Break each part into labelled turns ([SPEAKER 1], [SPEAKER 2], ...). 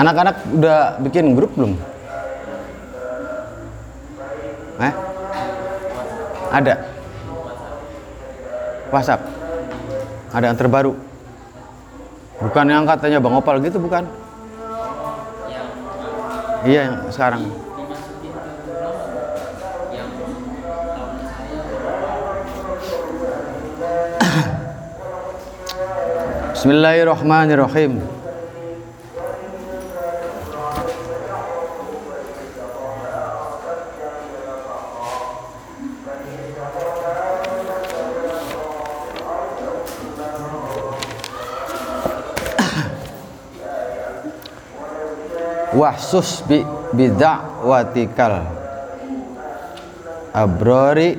[SPEAKER 1] Anak-anak udah bikin grup belum? Eh? Ada? WhatsApp? Ada yang terbaru? Bukan yang katanya Bang Opal gitu bukan? Iya yang sekarang. Bismillahirrahmanirrahim. Wahsus bi bida'watikal. Abrori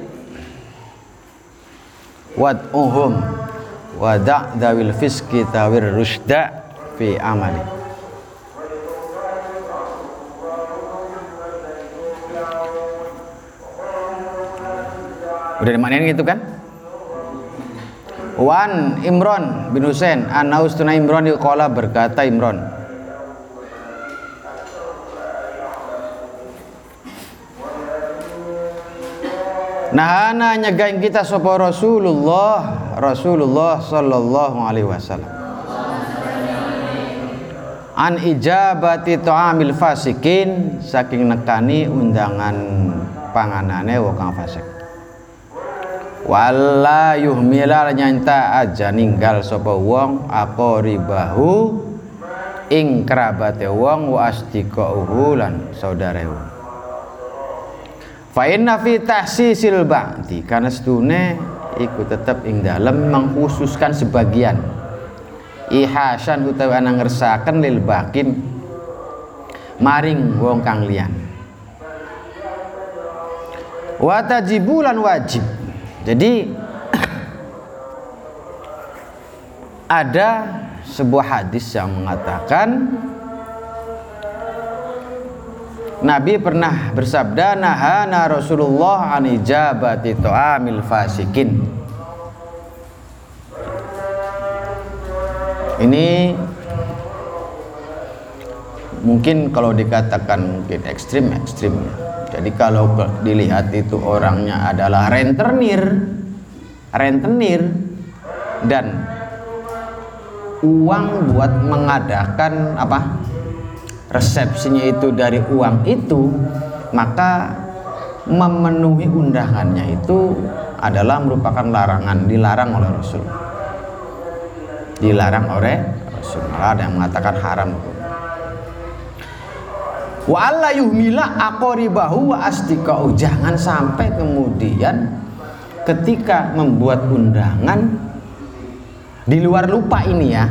[SPEAKER 1] wad'uhum wada' dawil fiski tawir rusda fi amali. Udah dimanain gitu kan? Wan Imron bin Husain Anaustuna Imron yukola berkata Imron Nahana nyagain kita sapa Rasulullah Rasulullah sallallahu alaihi wasallam. An ijabati ta'amil fasikin saking nekani undangan panganane wong fasik. Wala yuhmila nyanta aja ninggal sapa wong aqribahu ing kerabate wong wa asdiqauhu lan saudare wong Fa inna fi tahsisil ba'di. Karena setune iku tetep ing dalem mengkhususkan sebagian. Ihasan utawi ana ngersaken lil bakin. Maring wong kang liyan. Wa tajibulan wajib. Jadi ada sebuah hadis yang mengatakan Nabi pernah bersabda nahana Rasulullah an ijabati ta'amil fasikin. Ini mungkin kalau dikatakan mungkin ekstrim ekstrim. Jadi kalau dilihat itu orangnya adalah rentenir, rentenir dan uang buat mengadakan apa resepsinya itu dari uang itu maka memenuhi undangannya itu adalah merupakan larangan dilarang oleh Rasul. Dilarang oleh Rasul. Malah ada yang mengatakan haram. Wa alla yuhmila jangan sampai kemudian ketika membuat undangan di luar lupa ini ya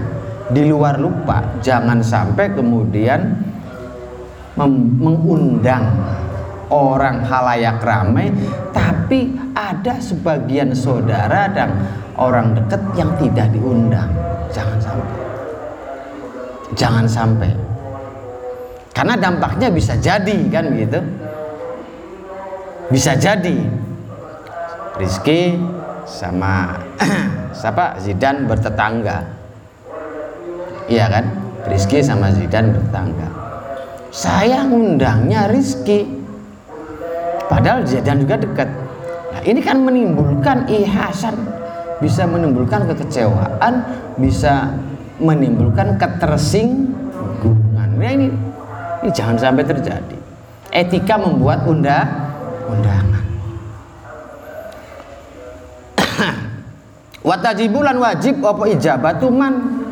[SPEAKER 1] di luar lupa jangan sampai kemudian mengundang orang halayak ramai tapi ada sebagian saudara dan orang dekat yang tidak diundang. Jangan sampai. Jangan sampai. Karena dampaknya bisa jadi kan gitu? Bisa jadi. Rizky sama siapa? Zidan bertetangga. Iya kan? Rizky sama Zidan bertetangga saya ngundangnya Rizky. Padahal Zidan juga dekat. Nah, ini kan menimbulkan ihasan bisa menimbulkan kekecewaan bisa menimbulkan ketersinggungan. Nah, ini ini jangan sampai terjadi. Etika membuat undang undangan. Watajibulan wajib apa ijabatu man?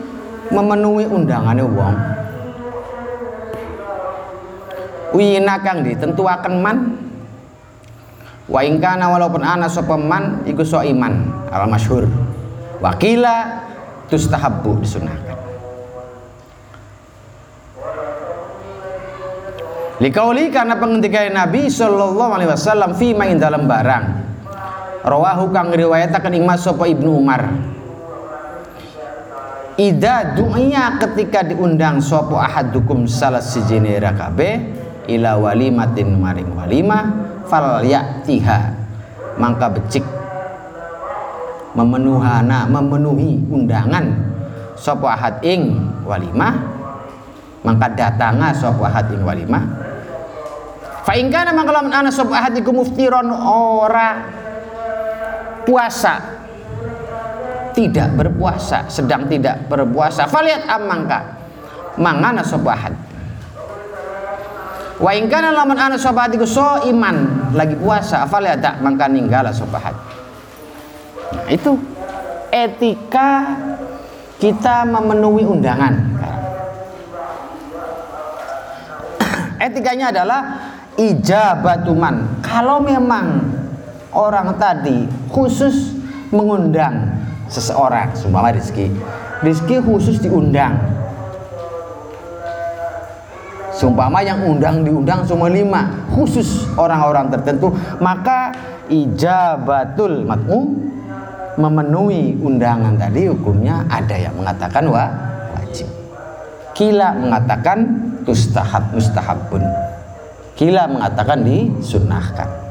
[SPEAKER 1] Memenuhi undangannya wong wina kang ditentuaken man. Wa ingkana walaupun ana sapa man iku so iman al masyhur. Wakila tustahabbu disunahkan. Likauli karena penghentikan Nabi Sallallahu Alaihi Wasallam fi main dalam barang. Rawahu kang riwayatakan Imam Sopo Ibnu Umar. Ida du'nya ketika diundang sopo ahadukum salah sijine rakabe ila walimatin maring walima fal yaktiha mangka becik. Memenuhana memenuhi undangan. Sopo ahad ing walimah? Maka datanga sapa ahad ing walimah? Fa in kana mangka lamun ana sapa ahad iku muftiron ora puasa. Tidak berpuasa sedang tidak berpuasa. Faliat amangka mangana sapa ahad wa in kana lamun ana iku so iman lagi puasa faliat tak mangka ninggala ahad nah itu. Etika kita memenuhi undangan. Etikanya adalah ijabatuman. Kalau memang orang tadi khusus mengundang seseorang seumpama Rizki Rizki khusus diundang seumpama yang undang diundang semua lima khusus orang-orang tertentu maka ijabatul matmu memenuhi undangan tadi hukumnya ada yang mengatakan wa wajib. Kila mengatakan tustahab mustahabun. Kila mengatakan disunahkan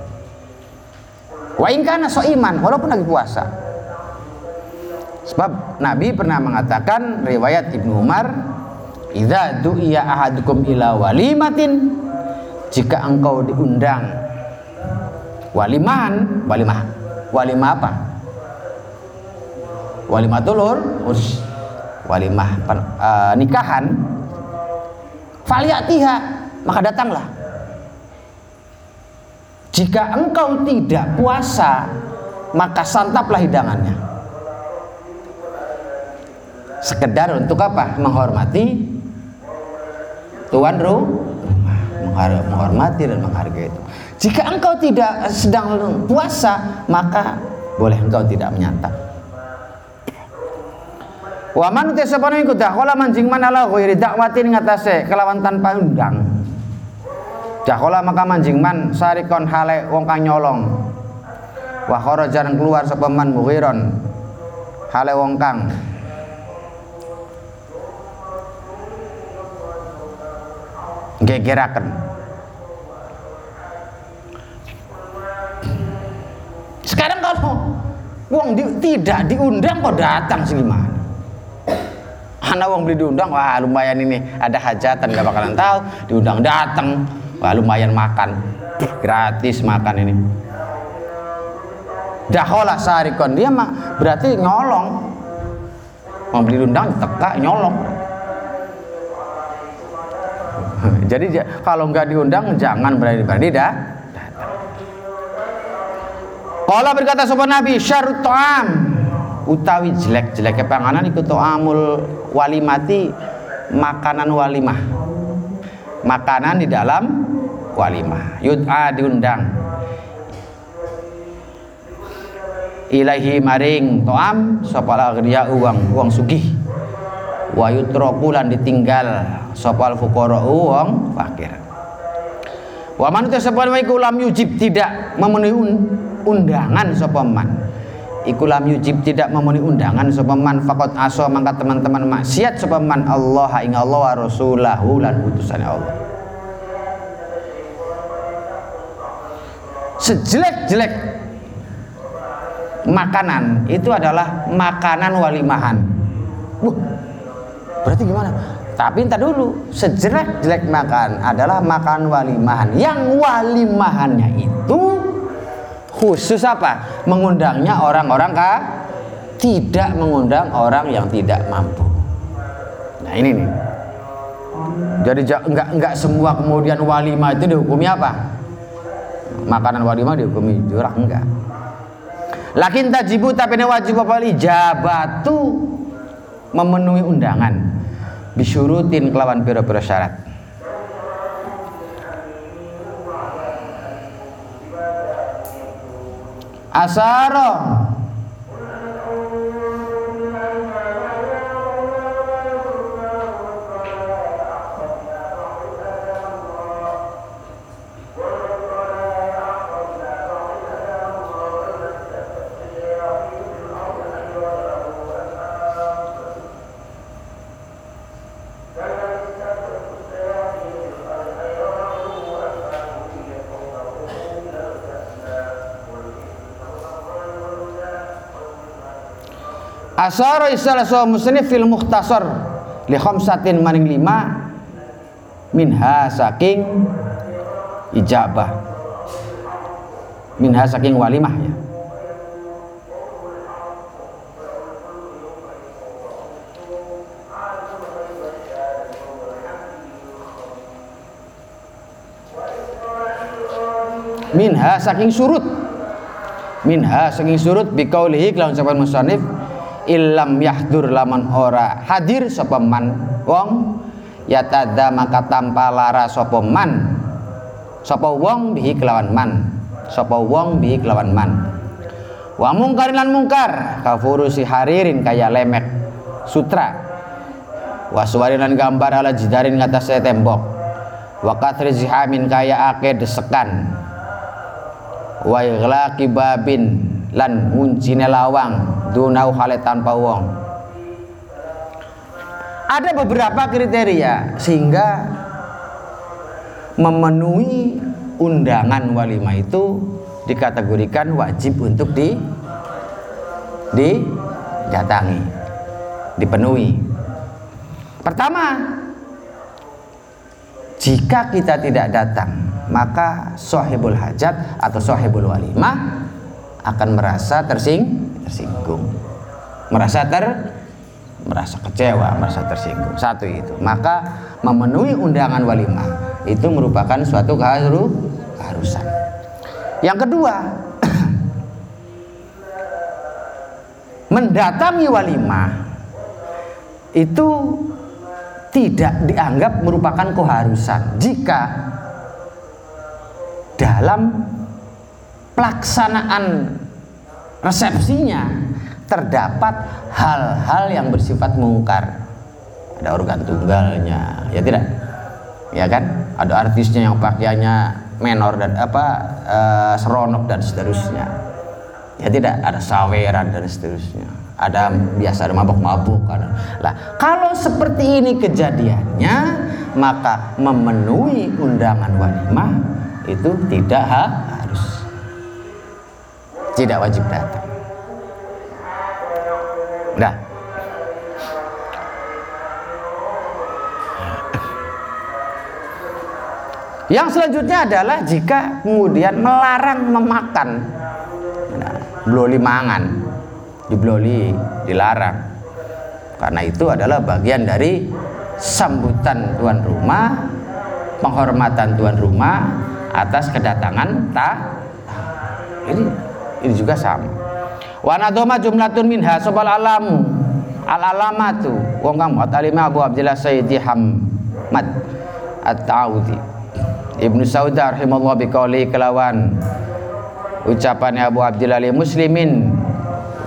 [SPEAKER 1] wa inkana so iman walaupun lagi puasa. Sebab Nabi pernah mengatakan riwayat Ibnu Umar idza du'iya ahadukum ila walimatin jika engkau diundang. Walimahan walimah. Walimah apa? Walimah tulur urus walimah uh, nikahan. Faliyatiha maka datanglah. Jika engkau tidak puasa maka santaplah hidangannya. Sekedar untuk apa? Menghormati tuan rumah menghormati dan menghargai itu jika engkau tidak sedang puasa maka boleh engkau tidak menyantap Wa man te sapane iku dakhala manjing man ala ghairi dakwatin ngatasé kelawan tanpa undang. Dakhala maka manjing man sarikon hale wong kang nyolong. Wa kharajan keluar sapa man mughiron hale wong kang gegeraken. Sekarang kalau wong di, tidak diundang kok datang sih gimana? Anak wong beli diundang, wah lumayan ini ada hajatan gak bakalan tahu, diundang datang, wah lumayan makan, gratis makan ini. Dahola sarikon dia mah berarti nyolong, mau beli diundang teka nyolong. Jadi kalau nggak diundang jangan berani-berani dah. Kalau berkata sopan Nabi syarut utawi jelek-jeleknya panganan ikut amul walimati makanan walimah makanan di dalam walimah yud'a diundang. Ilahi maring to'am sopal agriya uang uang sugih wa yutrokulan ditinggal sopal fukoro uang fakir. Wa man tasabban wa lam yujib tidak memenuhi undangan sopaman ikulam yujib tidak memenuhi undangan sopaman fakot aso mangkat teman-teman maksiat sopaman Allah ing Allah wa rasulahu lan utusan Allah. Sejelek-jelek makanan itu adalah makanan walimahan. Wuh, berarti gimana? tapi entar dulu sejelek-jelek makan adalah makan walimahan. Yang walimahannya itu khusus apa? Mengundangnya orang-orang kah tidak mengundang orang yang tidak mampu. Nah ini nih. Jadi enggak enggak semua kemudian walimah itu dihukumi apa? Makanan walimah dihukumi jurak enggak. Lakin tajibu tapi wajib apa? Jabatu memenuhi undangan bisyurutin kelawan pira-pira syarat. Asaro Asara istilah so musnif fil mukhtasar. Li khamsatin maning lima. Minha saking ijabah. Minha saking walimah ya. Minha saking surut. Minha saking surut biqaulihi kelawan sapan musannif illam yahdur laman ora hadir sapa man? Wong yatada maka tanpa lara sapa man? Sapa wong bihi kelawan man? Sapa wong bihi kelawan man? Wa mungkarin lan mungkar kafuru si haririn kaya lemek sutra. Wa suwarin lan gambar ala jidarin ngatasé tembok. Wa katri zihamin kaya ake desekan. Wa ighlaqi babin lan nguncine lawang dunau hale tanpa wong. Ada beberapa kriteria sehingga memenuhi undangan walimah itu dikategorikan wajib untuk di didatangi dipenuhi. Pertama jika kita tidak datang maka sohibul hajat atau sohibul walimah akan merasa tersing tersinggung. Merasa ter merasa kecewa merasa tersinggung. Satu itu. Maka memenuhi undangan walimah itu merupakan suatu keharusan. Yang kedua mendatangi walimah itu tidak dianggap merupakan keharusan jika dalam pelaksanaan resepsinya terdapat hal-hal yang bersifat mungkar. Ada organ tunggalnya ya tidak? Ya kan? Ada artisnya yang pakaiannya menor dan apa uh, seronok dan seterusnya. Ya tidak? Ada saweran dan seterusnya. Ada biasa ada mabuk-mabuk lah kalau seperti ini kejadiannya maka memenuhi undangan walimah itu tidak harus tidak wajib datang. Nah, yang selanjutnya adalah jika kemudian melarang memakan, nah, bloli mangan, dibloli, dilarang, karena itu adalah bagian dari sambutan tuan rumah, penghormatan tuan rumah atas kedatangan tak ini ini juga sama. Wa nadoma jumlatun minha sobal alamu. Al alamatu wong kamu at alima Abu Abdillah Sayyidi Hamad at-Taudi Ibnu Sauda rahimahullah biqauli kelawan. Ucapannya Abu Abdillah li muslimin.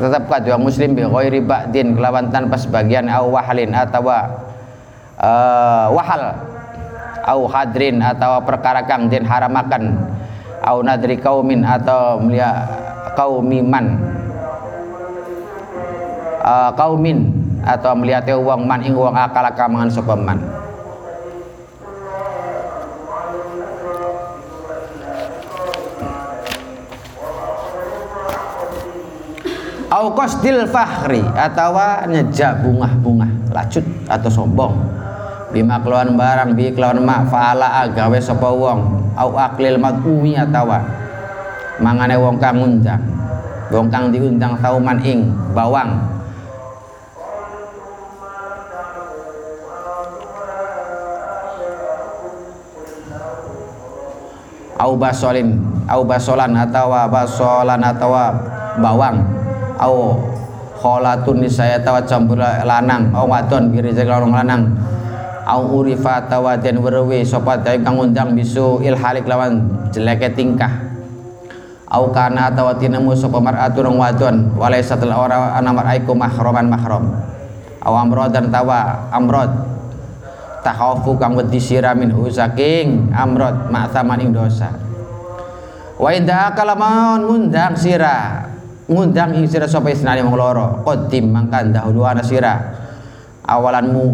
[SPEAKER 1] Tetap kadua muslim bi ghairi ba'din kelawan tanpa sebagian au wahalin atau uh, wahal. Au hadrin atau perkara kang den haramakan. Au nadri kaumin atau melihat kaumiman uh, kaumin atau melihat uang man ing uang akal kamangan sapa man. Au fahri atau nyeja bunga-bunga lacut atau sombong. Bima keluar barang bi keluar mak faala agawe sapa wong. Au aklil mad'umi atawa mangane wong kang ngundang. Wong kang diundang sauman ing bawang. Au basolin au basolan atawa basolan atawa bawang. Au kholatun nisaya tawa campur lanang. Au wadon biri lanang au urifa tawaden werwe sapa kang undang bisu ilhalik lawan jeleke tingkah au kana atawa tinemu sapa mar'atun wadon walaysa ora ana mar'aiku mahraman mahram au amrod dan tawa amrod. Takhaufu kang wedi sira minhu saking amrod ma'thaman ing dosa. Wa idza kalamun ngundang sira ngundang ing sira sapa isnane wong loro qadim mangkan dahulu ana sira. Awalanmu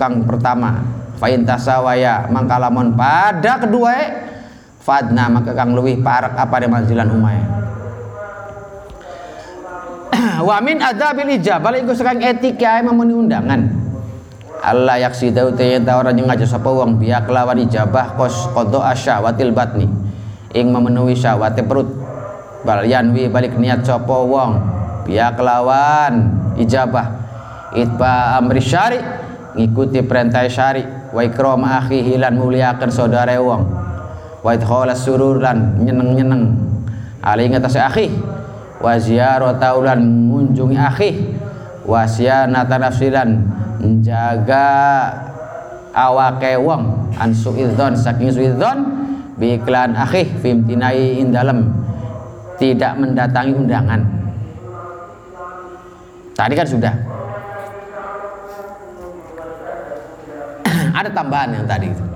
[SPEAKER 1] kang pertama fain tasawaya mangkalamun pada kedua e, fadna maka kang luwih parak apa de manzilan umay wa min adabil ijabah iku sekang etika memenuhi undangan. Allah yaksida utawa ta ora nyengaja sapa wong biya kelawan ijabah kos qada asyawatil batni. Ing memenuhi syahwate perut. Bal yanwi balik niat sapa wong biya kelawan ijabah. Itba amri syari ngikuti perintah syari. Wa ikram akhihi lan muliakan saudara wong wa idkhala surur lan nyeneng-nyeneng. Ali ngatas akhi. Wa ziyarata lan mengunjungi akhi. Wa siyanata nafsilan menjaga awake wong. An suidzon saking suidzon bi iklan akhih fimtinai in dalam tidak mendatangi undangan. Tadi kan sudah. Ada tambahan yang tadi itu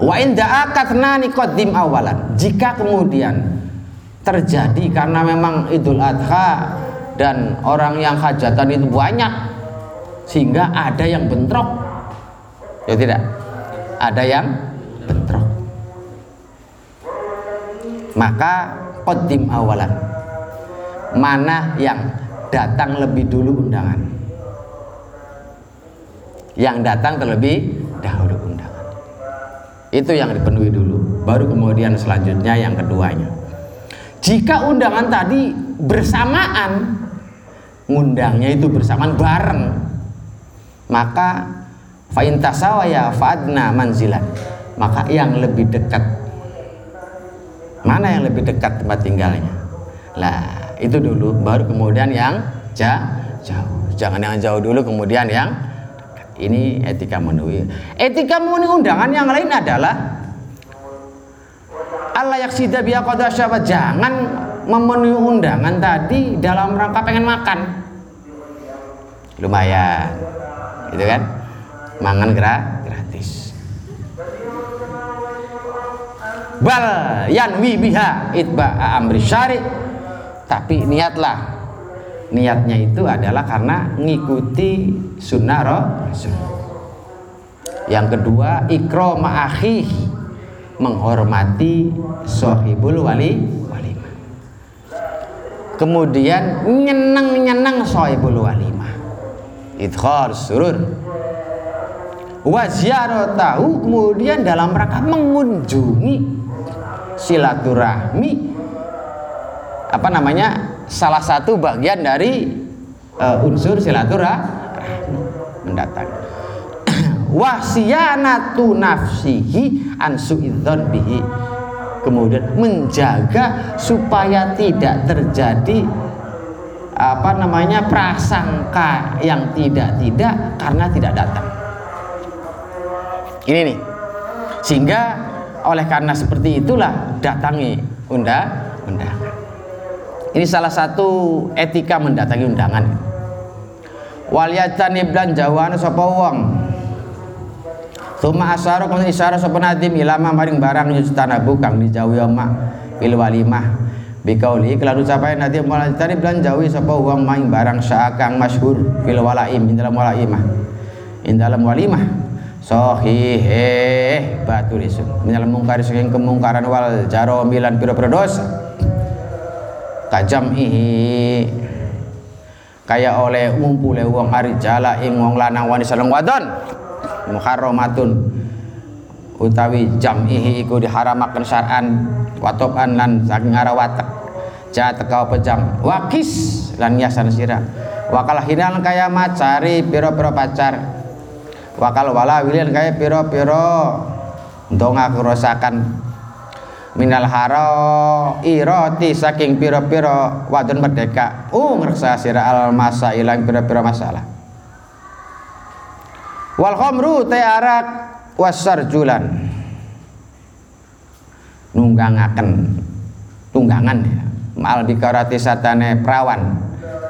[SPEAKER 1] wa da'akatnani qaddim awalan. Jika kemudian terjadi karena memang Idul Adha dan orang yang hajatan itu banyak sehingga ada yang bentrok. Ya tidak? Ada yang bentrok. Maka kodim awalan. Mana yang datang lebih dulu undangan? Yang datang terlebih dahulu undangan itu yang dipenuhi dulu baru kemudian selanjutnya yang keduanya. Jika undangan tadi bersamaan ngundangnya itu bersamaan bareng maka fa'in tasawaya fa'adna manzilan maka yang lebih dekat mana yang lebih dekat tempat tinggalnya? Lah itu dulu baru kemudian yang jauh. Jangan yang jauh dulu kemudian yang ini etika memenuhi. Etika memenuhi undangan yang lain adalah Allah yaksida biya jangan memenuhi undangan tadi dalam rangka pengen makan. Lumayan gitu kan? Mangan gratis. Bal yanwi biha itba amri syari. Tapi niatlah niatnya itu adalah karena ngikuti sunnah rasul yang kedua ikro ma'akhi. Menghormati sohibul wali walimah. Kemudian nyenang-nyenang sohibul walimah. Idkhar surur. Wa tahu kemudian dalam rangka mengunjungi silaturahmi. Apa namanya salah satu bagian dari uh, unsur silaturahmi mendatang wasiyanatu nafsihi an bihi kemudian menjaga supaya tidak terjadi apa namanya prasangka yang tidak-tidak karena tidak datang. Ini nih. Sehingga oleh karena seperti itulah datangi undang undangan. Ini salah satu etika mendatangi undangan. Waliyatan iblan jawan sapa wong. Tuma asaru kemudian isyara sapa nadim ilama maring barang yustanabu kang dijauhi oma fil walimah. Bikauli kelan ucapan nanti mulai tadi belanjawi sapa wong barang saakang masyhur fil walaim ing dalam walaimah. Ing dalam walimah. Sahih batu isun minal mungkar saking kemungkaran wal jaro milan pira-pira dosa kajam ihi kaya oleh ngumpule wong jala ing wong lanang wani sareng wadon. Muharramatun. Utawi jam ihi iku diharamaken syar'an watoban lan saking arah watak ja teka pejam wakis lan yasan sira. Wakal hinal kaya macari piro-piro pacar. Wakal wala wilian kaya piro-piro donga kerosakan minal haro iroti saking piro-piro wadon merdeka. Uh ngerasa sira al masa ilang piro-piro masalah. Wal khamru te arak wasar julan. Nunggangaken tunggangan ya. Mal bikarati satane perawan.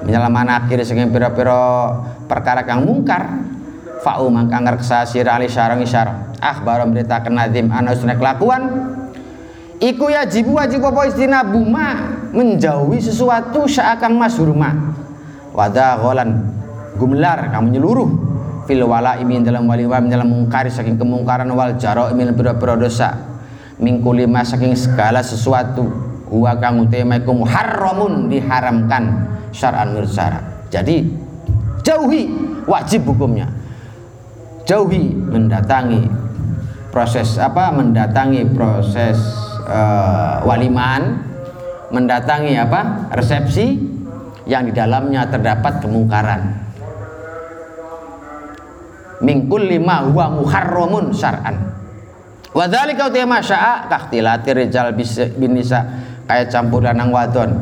[SPEAKER 1] Menyelaman akhir sing pira-pira perkara kang mungkar. Fa'u mangka ngreksa sira ali syarang isyar akhbar berita kenadim ana usna kelakuan iku ya jibu wajib apa istinabu ma menjauhi sesuatu syakang masyurma wadah golan gumlar kamu nyeluruh. Fil wala imin dalam wali wa dalam mungkari saking kemungkaran wal jaro imin pira-pira dosa. Mingkuli saking segala sesuatu huwa kang utama iku muharramun diharamkan syar'an nur syara jadi jauhi wajib hukumnya. Jauhi mendatangi proses apa mendatangi proses uh, waliman mendatangi apa resepsi yang di dalamnya terdapat kemungkaran. Mingkul lima huwa muharramun syar'an. Wa dzalika utima sya'a kahtilati rijal bin nisa kayak campur lanang wadon.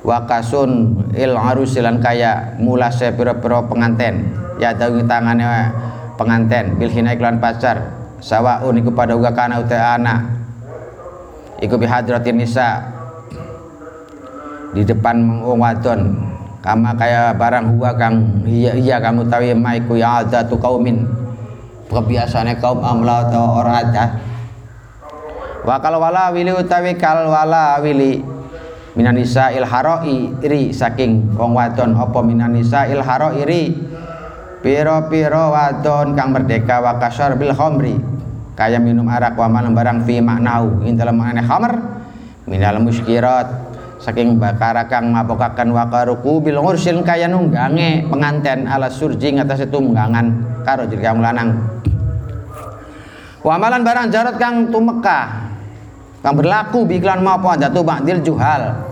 [SPEAKER 1] Wakasun il arusilan kaya mulase pira-pira penganten. Ya tangannya penganten bil hina pacar sawaun iku pada uga kana uta anak. Iku bihadratin nisa. Di depan wong wadon. Kama kaya barang huwa kang iya iya kamu tahu ma iku ya ada tu kaumin kebiasaannya kaum amla atau orang ada wakal wala wili utawi kal wala wili. Minan nisa il haroi iri saking wong wadon. Apa minan nisa il haro iri piro-piro wadon kang merdeka wa kasar bil khamri kaya minum arak wa malam barang fi maknau. Ing dalam maknane khamr minal muskirat. Saking bakara kang mabokaken wakaruku bil ngursil kaya nunggange penganten ala surji ngatas tunggangan karo jadi kang lanang. Wamalan barang jarat kang tumeka kang berlaku biklan maupun datu ba'dil juhal.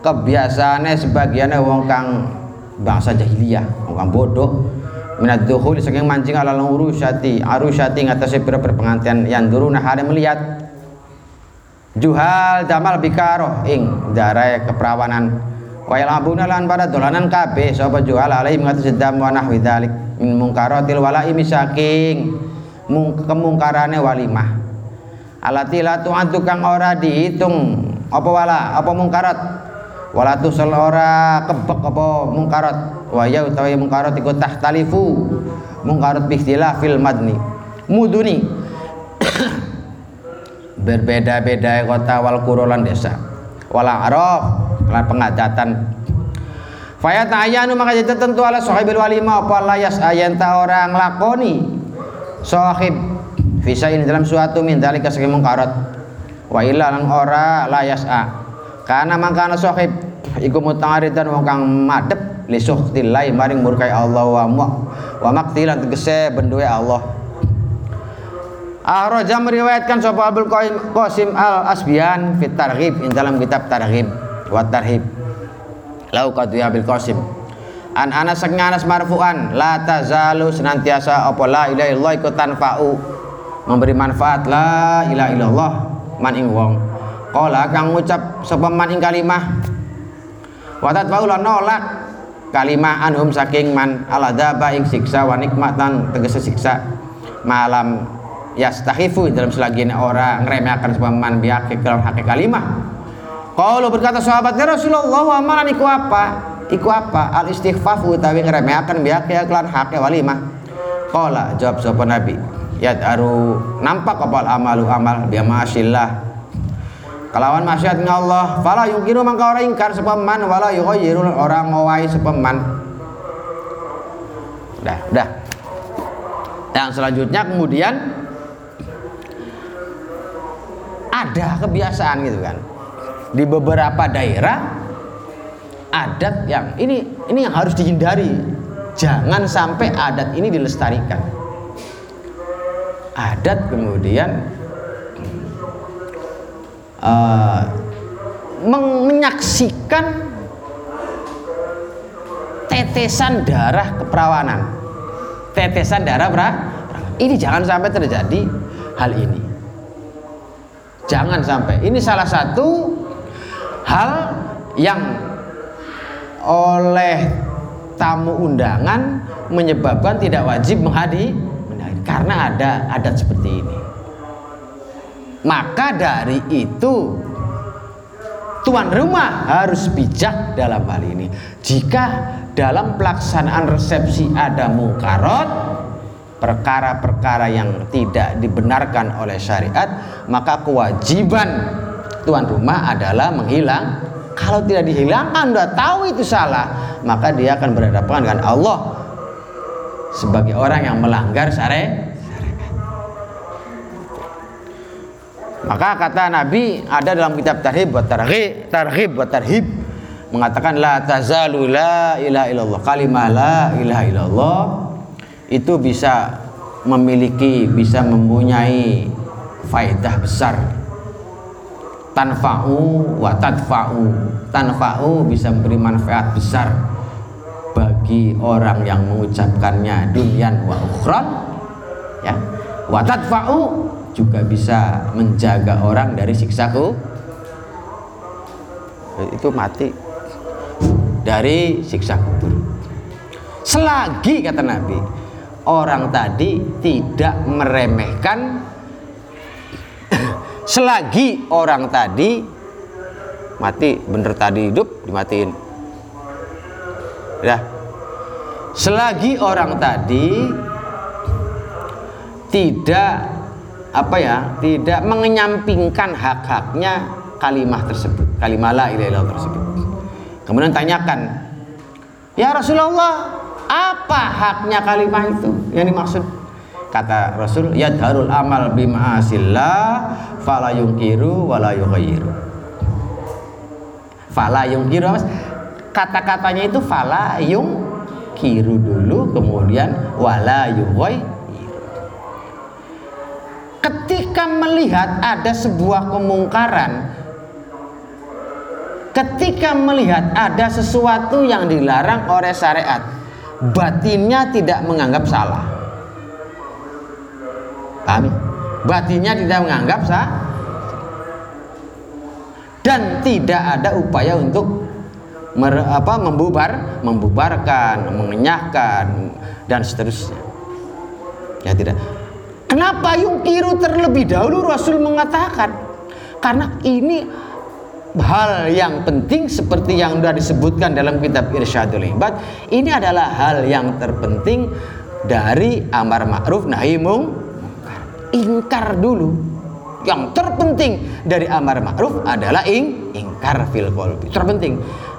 [SPEAKER 1] Kebiasaannya sebagiannya wong kang bangsa jahiliyah wong kang bodoh minat dukhul saking mancing ala urusyati arusyati ngatasi pira pengantian yang dulu nah hari melihat. Juhal damal bikaro ing darai keperawanan wayal abuna lan pada dolanan kabeh. Sapa juhal alai mengatasi dam wa nahwi dzalik min mungkaratil walai saking kemungkarane walimah. Alati la tu'addu kang ora dihitung apa wala? Apa mungkarat wala tusal ora kebek apa mungkarat wa ya utawi mungkarat iku tahtalifu. Mungkarat bi fil madni. Muduni. Berbeda-beda kota wal kurolan desa. Wala araf lan pengadatan Faya ta'ayanu maka jadi tentu ala sahibil walima apa layas ayanta orang lakoni sahib ini dalam suatu min dalika saking mungkarat wa illa ora la yas'a kana mangkana sahib iku mutangaridan wong kang madhep li suhtillahi maring murkai Allah wa mu wa maktilan tegese benduwe Allah. Ahraja meriwayatkan sapa Abdul Qasim Al Asbihan fit Targhib in dalam kitab Targhib wa Tarhib lau qadu ya Abdul Qasim an Anas saking Anas marfu'an la tazalu senantiasa apa la ilaha illallah iku tanfa'u memberi manfaat la ilaha illallah man ing wong. Qala kang ngucap sapa man ing kalimah wa tatfa'u nolak kalimah anhum saking man aladaba ing siksa wa nikmatan tegese siksa. Malam yastahifu dalam selagi orang ngremehkan sapa man biake dalam hak kalimah. Kalau berkata sahabatnya Rasulullah wa malan iku apa? Iku apa? Al istighfafu utawi ngremehkan biake kelan hak walimah. Qala jawab sapa nabi aru nampak kapal amalu amal biya masillah kalawan maksiat Allah fala yukiru mangka ora ingkar sepeman wala yughayyiru orang ngowai sepeman. Udah udah yang selanjutnya kemudian ada kebiasaan gitu kan. Di beberapa daerah adat yang ini ini yang harus dihindari. Jangan sampai adat ini dilestarikan. Adat kemudian uh, menyaksikan tetesan darah keperawanan. Tetesan darah pra ini jangan sampai terjadi hal ini. Jangan sampai. Ini salah satu hal yang oleh tamu undangan menyebabkan tidak wajib menghadiri. Karena ada adat seperti ini maka dari itu tuan rumah harus bijak dalam hal ini jika dalam pelaksanaan resepsi ada mungkarot perkara-perkara yang tidak dibenarkan oleh syariat maka kewajiban tuan rumah adalah menghilang kalau tidak dihilangkan sudah tahu itu salah maka dia akan berhadapan dengan Allah sebagai orang yang melanggar syariat. Maka kata Nabi ada dalam kitab Tarhib buat Tarhib, Tarhib buat Tarhib. Mengatakan la tazalu la ilaha illallah. Kalimah la ilaha illallah itu bisa memiliki bisa mempunyai faedah besar. Tanfa'u wa tadfa'u. Tanfa'u bisa memberi manfaat besar bagi orang yang mengucapkannya dunian wa ukhran ya. Wa tadfa'u juga bisa menjaga orang dari siksaku itu mati dari siksa kubur. Selagi kata Nabi, orang tadi tidak meremehkan selagi orang tadi mati bener tadi hidup dimatiin. Ya. Selagi orang tadi tidak apa ya, tidak mengenyampingkan hak-haknya kalimah tersebut, kalimah la ilaha illallah tersebut. Kemudian tanyakan, "Ya Rasulullah, apa haknya kalimat itu yang dimaksud?" Kata Rasul, "Ya darul amal bima'asillah fala yungkiru wala yughayyiru." Fala yungkiru Mas. Kata-katanya itu fala yungkiru dulu kemudian wala. Ketika melihat ada sebuah kemungkaran ketika melihat ada sesuatu yang dilarang oleh syariat batinnya tidak menganggap salah. Paham batinnya tidak menganggap sah dan tidak ada upaya untuk mer, apa, membubar membubarkan mengenyahkan dan seterusnya. Ya tidak kenapa yungkiru terlebih dahulu Rasul mengatakan? Karena ini hal yang penting seperti yang sudah disebutkan dalam kitab Irsyadul Ibad. Ini adalah hal yang terpenting dari amar ma'ruf nahi mungkar ingkar dulu. Yang terpenting dari amar ma'ruf adalah ing ingkar fil kolbi terpenting.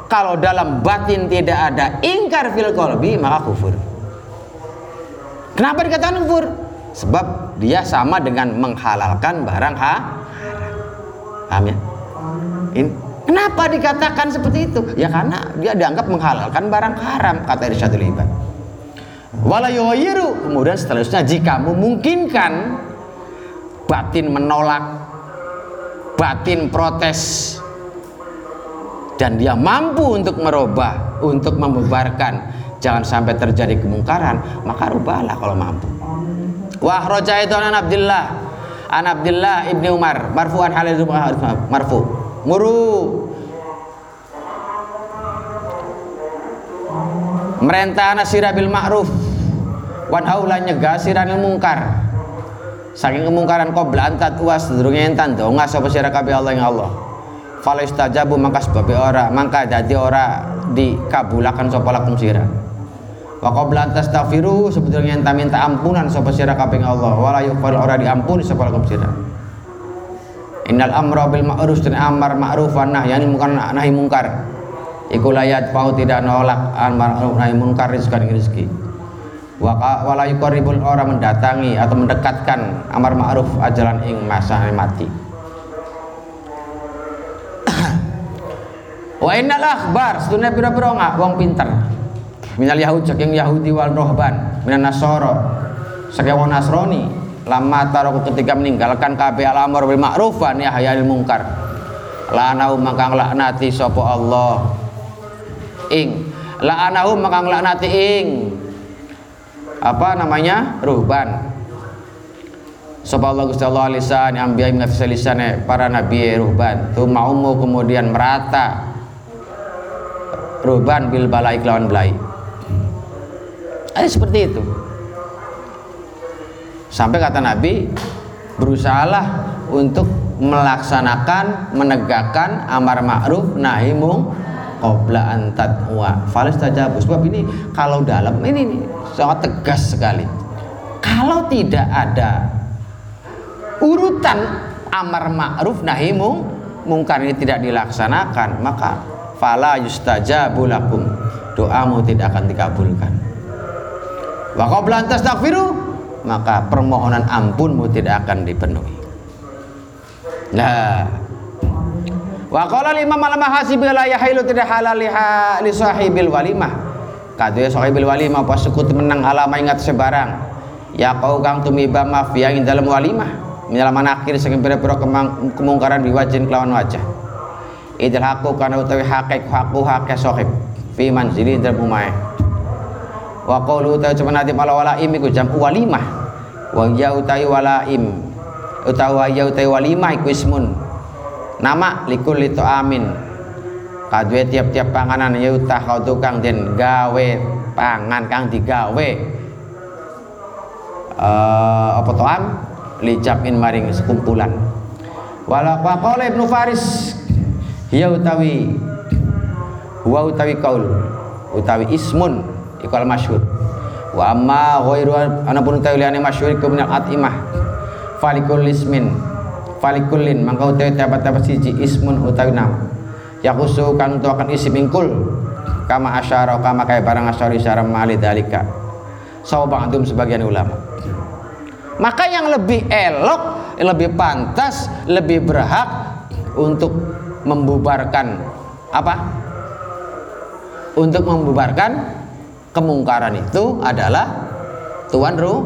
[SPEAKER 1] Kalau dalam batin tidak ada ingkar fil kolbi maka kufur. Kenapa dikatakan kufur sebab dia sama dengan menghalalkan barang ha haram paham ya ini kenapa dikatakan seperti itu? Ya karena dia dianggap menghalalkan barang haram kata Irsyadul Ibad. Walayoyiru kemudian seterusnya jika memungkinkan batin menolak batin protes dan dia mampu untuk merubah untuk membubarkan jangan sampai terjadi kemungkaran maka rubahlah kalau mampu wah roja itu anak Abdullah an Abdullah ibni Umar. Marfu'an halil marfu. Muru. Merentah nasira bil ma'ruf. Wan haula nyegah siranil mungkar. Saking kemungkaran qabla antat uas sedurunge entan donga sapa sira kabeh Allah yang Allah. Fala istajabu mangka sebab ora mangka dadi ora dikabulaken sapa lakum sira wa qabla tastaghfiru sebetulnya enta minta ampunan sapa sira kabeh Allah wala yughfar ora diampuni sapa lakum sira Innal amra bil ma'ruf dan amar ma'ruf wa nahyi munkar nahi munkar. Iku layat pau tidak nolak amar ma'ruf nahi munkar rizqan rezeki. Wa wala yuqribul orang mendatangi atau mendekatkan amar ma'ruf ajalan ing masa mati. Wa innal akhbar sunah pira-pira wong pinter. Minal Yahud saking Yahudi wal rohban, minan Nasara saking wong Nasrani, lama taruh ketika meninggalkan kabeh al-amr bil ma'ruf wa nahi anil munkar nglaknati sapa Allah. Ing. La'anahu maka nglaknati ing. Apa namanya? Ruhban. Sapa Allah Gusti Allah lisan ambiya nafsi lisane para nabi ruhban. Tu maumu kemudian merata ruhban bil balai kelawan belai ada seperti itu Sampai kata Nabi, berusahalah untuk melaksanakan, menegakkan amar ma'ruf nahi qabla an tadwa. Falastajabu. Sebab ini kalau dalam ini, ini sangat tegas sekali. Kalau tidak ada urutan amar ma'ruf nahi mung mungkar ini tidak dilaksanakan, maka fala yustajabu lakum. Doamu tidak akan dikabulkan. Wa qabla tastaghfiru maka permohonan ampunmu tidak akan dipenuhi. Nah, Wa qala Imam Al-Mahasibi la tidak halal liha li sahibil walimah. Kadue sahibil walimah apa sekutu menang alama ingat sebarang. Ya kau kang tumiba maf yang dalam walimah. Minal manakir saking pira-pira kemungkaran biwajin kelawan wajah. Idil haku kana utawi hakik haku hake sahib fi manzili dalam umahe. Wa qawlu utawi cuma nadim ala walaim iku jam walimah. Wa ya utawi walaim utawi ya utawi walimah iku ismun. Nama likul itu amin. Kadue tiap-tiap panganan ya utah kau tukang den gawe pangan kang digawe. Uh, apa toam lijabin maring sekumpulan. Wala qala ibnu faris? Ya utawi huwa utawi kaul utawi ismun ikal masyhur. Wa amma ghairu anapun utawi liyane masyhur iku minal atimah. Falikul ismin. Falikullin mangka utawi dapat-dapat siji ismun utawi nama. Yakusu kan untuk akan isim ingkul kama asyara kama kaya barang asyari syara mali dalika sawabangdum sebagian ulama. Maka yang lebih elok lebih pantas lebih berhak untuk membubarkan apa? Untuk membubarkan kemungkaran itu adalah tuan ru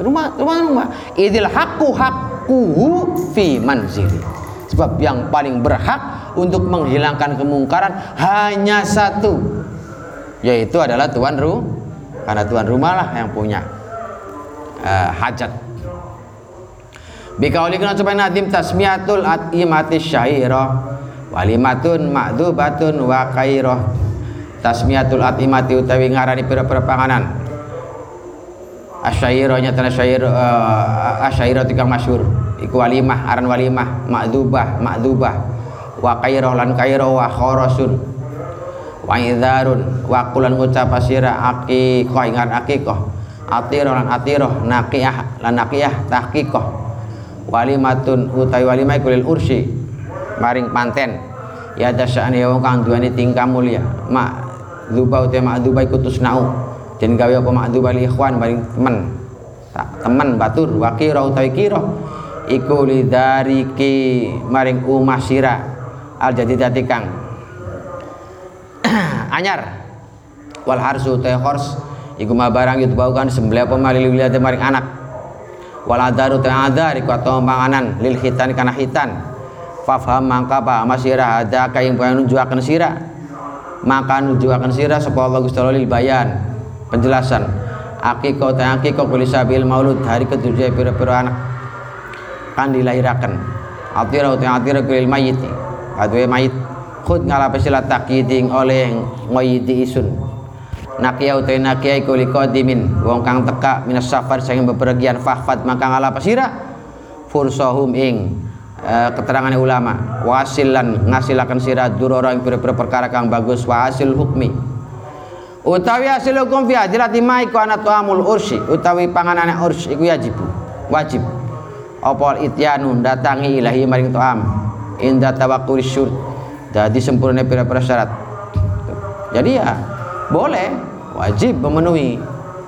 [SPEAKER 1] rumah rumah rumah. Idil hakku hak hakuhu fi manzili. Sebab yang paling berhak untuk menghilangkan kemungkaran hanya satu yaitu adalah tuan ru karena tuan rumah lah yang punya uh, hajat. Bikauli kena coba nadim tasmiatul imati syairah walimatun ma'dubatun wa kairah tasmiatul imati utawi ngarani pira-pira panganan. Asyairahnya tanah syair uh, asyairah tikang masyur iku walimah aran walimah ma'dubah ma'dubah wa kairah lan kairah wa kharasun. Wa idharun wa kulan asira aqiqah ingat aqiqah. Atirah lan atirah naqiyah lan naqiyah tahqiqah. Walimatun utai walimah kulil ursi. Maring panten. Ya dasaan ya wong kang duweni tingkah mulia. Mak duba utai mak duba iku tusnau dan gawe apa makdu bali ikhwan bali temen. Tak temen batur wakira utawi kira. Iku lidariki maring umah sira al jadi kang. Anyar. Wal harsu utawi khors. Iku ma barang itu bau kan sembelih apa mali liwilate maring anak. Wal adaru ta adar iku atau panganan lil hitan kana hitan fafham mangka pa masira ada kayang nunjukaken sira maka nunjukaken sira sapa Allah Gusti lil bayan. Penjelasan. Akikoh ta akikoh sabil maulud hari ketujuh pira-pira anak. Kan dilahirakan atira ta atira kulil mayit. Adwe mayit. Khud ngalape sila takyiding oleh ngoyidi isun. Nakia utai nakia iku liqadimin wong kang teka minas safar saking bepergian fahfad maka ngalape sira fursahum ing uh, keterangan ulama. Wasilan ngasilakan sira durora ing pira-pira perkara kang bagus. Wasil hukmi. Utawi hasil hukum fi hajrati ma iku ana tuamul ursi. Utawi panganane urs iku wajib wajib. Apa ityanu? Datangi ilahi maring tuam inda tawakkul syur jadi sempurna pira-pira syarat. Jadi ya boleh. Wajib memenuhi.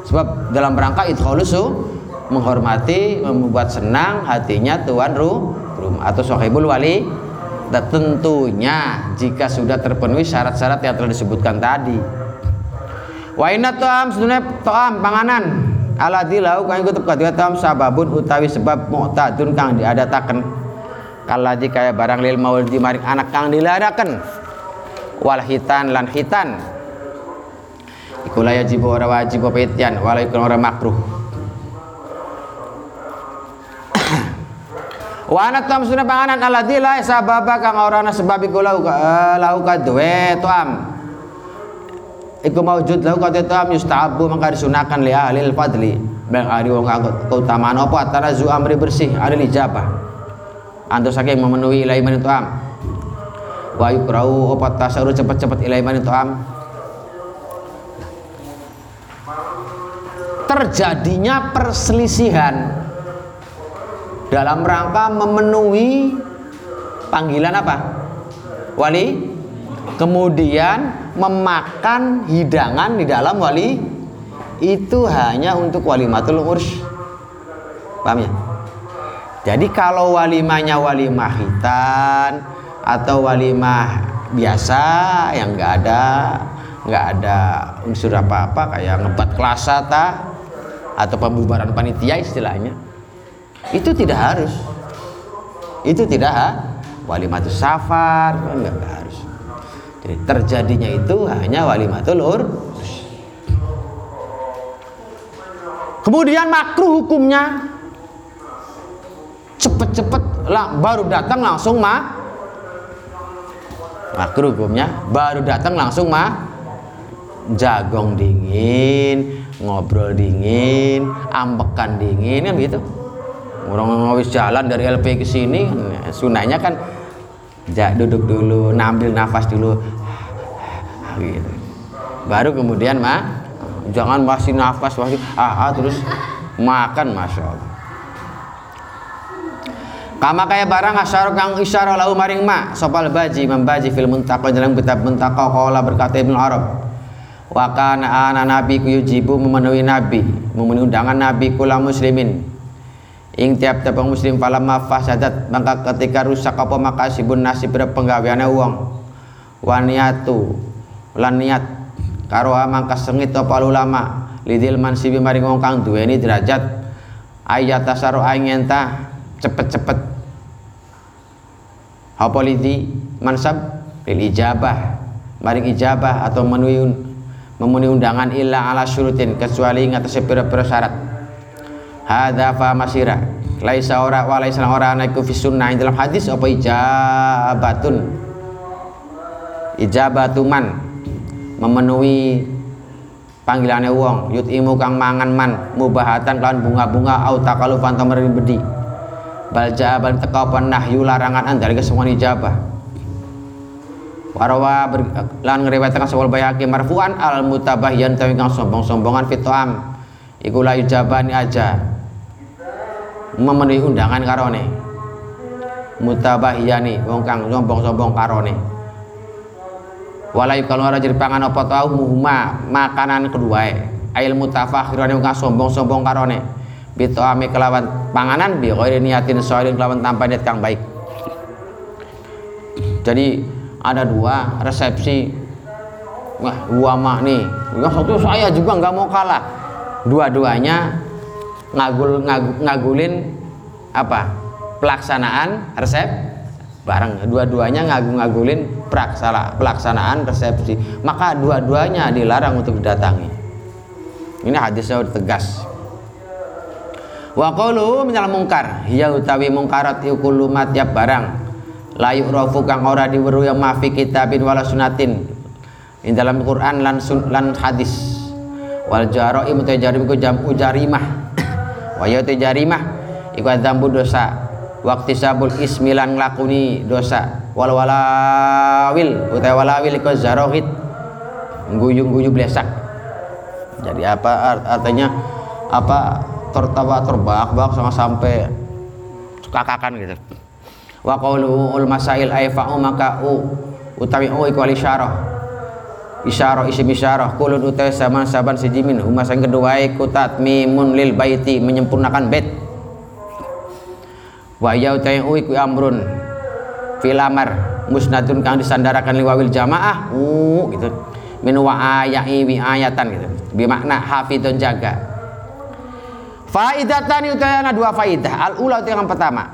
[SPEAKER 1] Sebab dalam rangka idkholusu menghormati membuat senang hatinya tuan ru rumah atau sahibul wali tentunya jika sudah terpenuhi syarat-syarat yang telah disebutkan tadi. Wa inna ta'am sedunia ta'am panganan. Ala dilau kang iku tepka ta'am sababun utawi sebab mu'tadun kang diadataken. Kaladi kaya barang lil maul di maring anak kang diladaken wal hitan lan hitan. Iku la yajib ora wajib apa ityan wala iku ora makruh wa ana tam sunah panganan ala la sababa kang ora ana sebab iku lau lau kadwe ta'am iku maujud lahu kata tam yustahabu maka disunahkan li ahli fadli. Bang ahli wong keutamaan apa? Tarazu amri bersih ahli ijabah antus saking memenuhi ilai man am wa yukrau apa tasaru cepat-cepat ilai man am terjadinya perselisihan dalam rangka memenuhi panggilan apa? Wali? Kemudian memakan hidangan di dalam wali. Itu hanya untuk walimatul urs paham ya? Jadi kalau walimanya walimah hitan atau walimah biasa yang nggak ada nggak ada unsur apa-apa kayak ngebat kelasa ta atau pembubaran panitia istilahnya itu tidak harus. Itu tidak ha? walimatus safar. Enggak, enggak harus. Jadi terjadinya itu hanya walimatul urus kemudian makruh hukumnya. Cepet-cepet lah baru datang langsung mah makruh hukumnya baru datang langsung mah jagong dingin ngobrol dingin ambekan dingin kan gitu orang ngawis jalan dari LP ke sini sunahnya kan ja, duduk dulu nambil nafas dulu. Gitu. Baru kemudian mah jangan masih nafas masih ah, ah terus makan masya Allah. Kama kaya barang asyar kang isyara lahu maring ma sopal baji membaji fil muntaqo dalam kitab muntaqo qala berkata Ibnu Arab wa kana ana nabi yujibu memenuhi nabi memenuhi undangan nabi kula muslimin ing tiap-tiap muslim falamma fasadat maka ketika rusak apa maka sibun nasib penggaweane wong. Waniatu lan niat. Karo sengit apa ulama lidil mansibi maring wong kang duweni derajat. Ayat tasaru ayenta cepet-cepet. Apa lidi? Mansab lil ijabah. Maring ijabah atau memenuhi memenuhi undangan illa ala syurutin kecuali ngatas pira-pira syarat hadza fa masira laisa ora wa laisa ora ana iku fi sunnah. Dalam hadis apa ijabatun? Ijabatuman. Memenuhi panggilannya wong. Yutimu kang mangan man. Mubahatan kelawan bunga-bunga. Au takalufan tamarin bedi. Bal jabal teka apa nahyu larangan andal kesemua ijabah. Warawa lan ngriwayataken sawal bayaki marfu'an al mutabahyan tawi kang sombong-sombongan fitoam iku la ijabani aja memenuhi undangan karone. Mutabahiyani wong kang sombong-sombong karone. Walai kalau ora jadi apa tau muhma makanan kedua ail mutafakhirane wong kang sombong-sombong karone. Bitu ame kelawan panganan bi ghairi niatin soalin kelawan tanpa niat kang baik. Jadi ada dua resepsi. Wah dua mak nih satu saya juga nggak mau kalah. Dua-duanya ngagul ngag, ngagulin apa? Pelaksanaan resep bareng. Dua-duanya ngagung-ngagulin praksala pelaksanaan resepsi. Maka dua-duanya dilarang untuk didatangi. Ini hadisnya udah tegas. Wa mungkar ya utawi mungkarat iku tiap barang. Layu rafu kang ora diweru yang mafi kitabin wala sunatin in dalam Quran lan sun, lan hadis. Wal jaro mutajarim ku jam ujarimah wa ya jarimah iku dzambu dosa. Waktu sabul ismilan nglakuni dosa. Wal walawil utai walawil iku zarohit guyu-guyu blesak jadi apa artinya apa tertawa terbak-bak sama sampai kakakan gitu. Wa qawlu masail ay maka u utawi u iku isyarah isyarah isim isyarah kulun utai sama saban sejimin huma sang kedua iku tatmimun lil baiti menyempurnakan bait wa ya utai iku amrun. Filamar musnadun kang disandarakan liwawil jamaah. Uh gitu. Min wa ayai wi ayatan gitu. Bi makna hafidun jaga. Faidatan utayana dua faidah. Al ula itu yang pertama.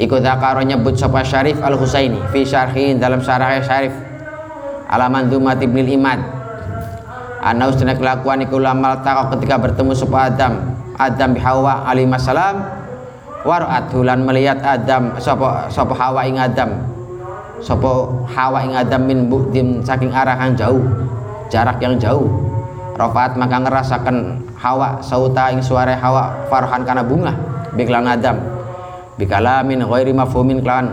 [SPEAKER 1] Ikut zakaro nyebut sapa syarif al husaini fi syarhin dalam syarah syarif alaman dumat ibnil imad. Ana ustina kelakuan iku lamal taqa ketika bertemu sapa Adam. Adam bi Hawa alaihi salam waraat hulan melihat Adam sapa sapa Hawa ing Adam. Sapa Hawa ing Adam min buktim saking arah yang jauh jarak yang jauh. Rafaat maka ngerasakan Hawa sauta ing suara Hawa farhan karena bunga biklan Adam. Bikalamin ghairi mafhumin kelawan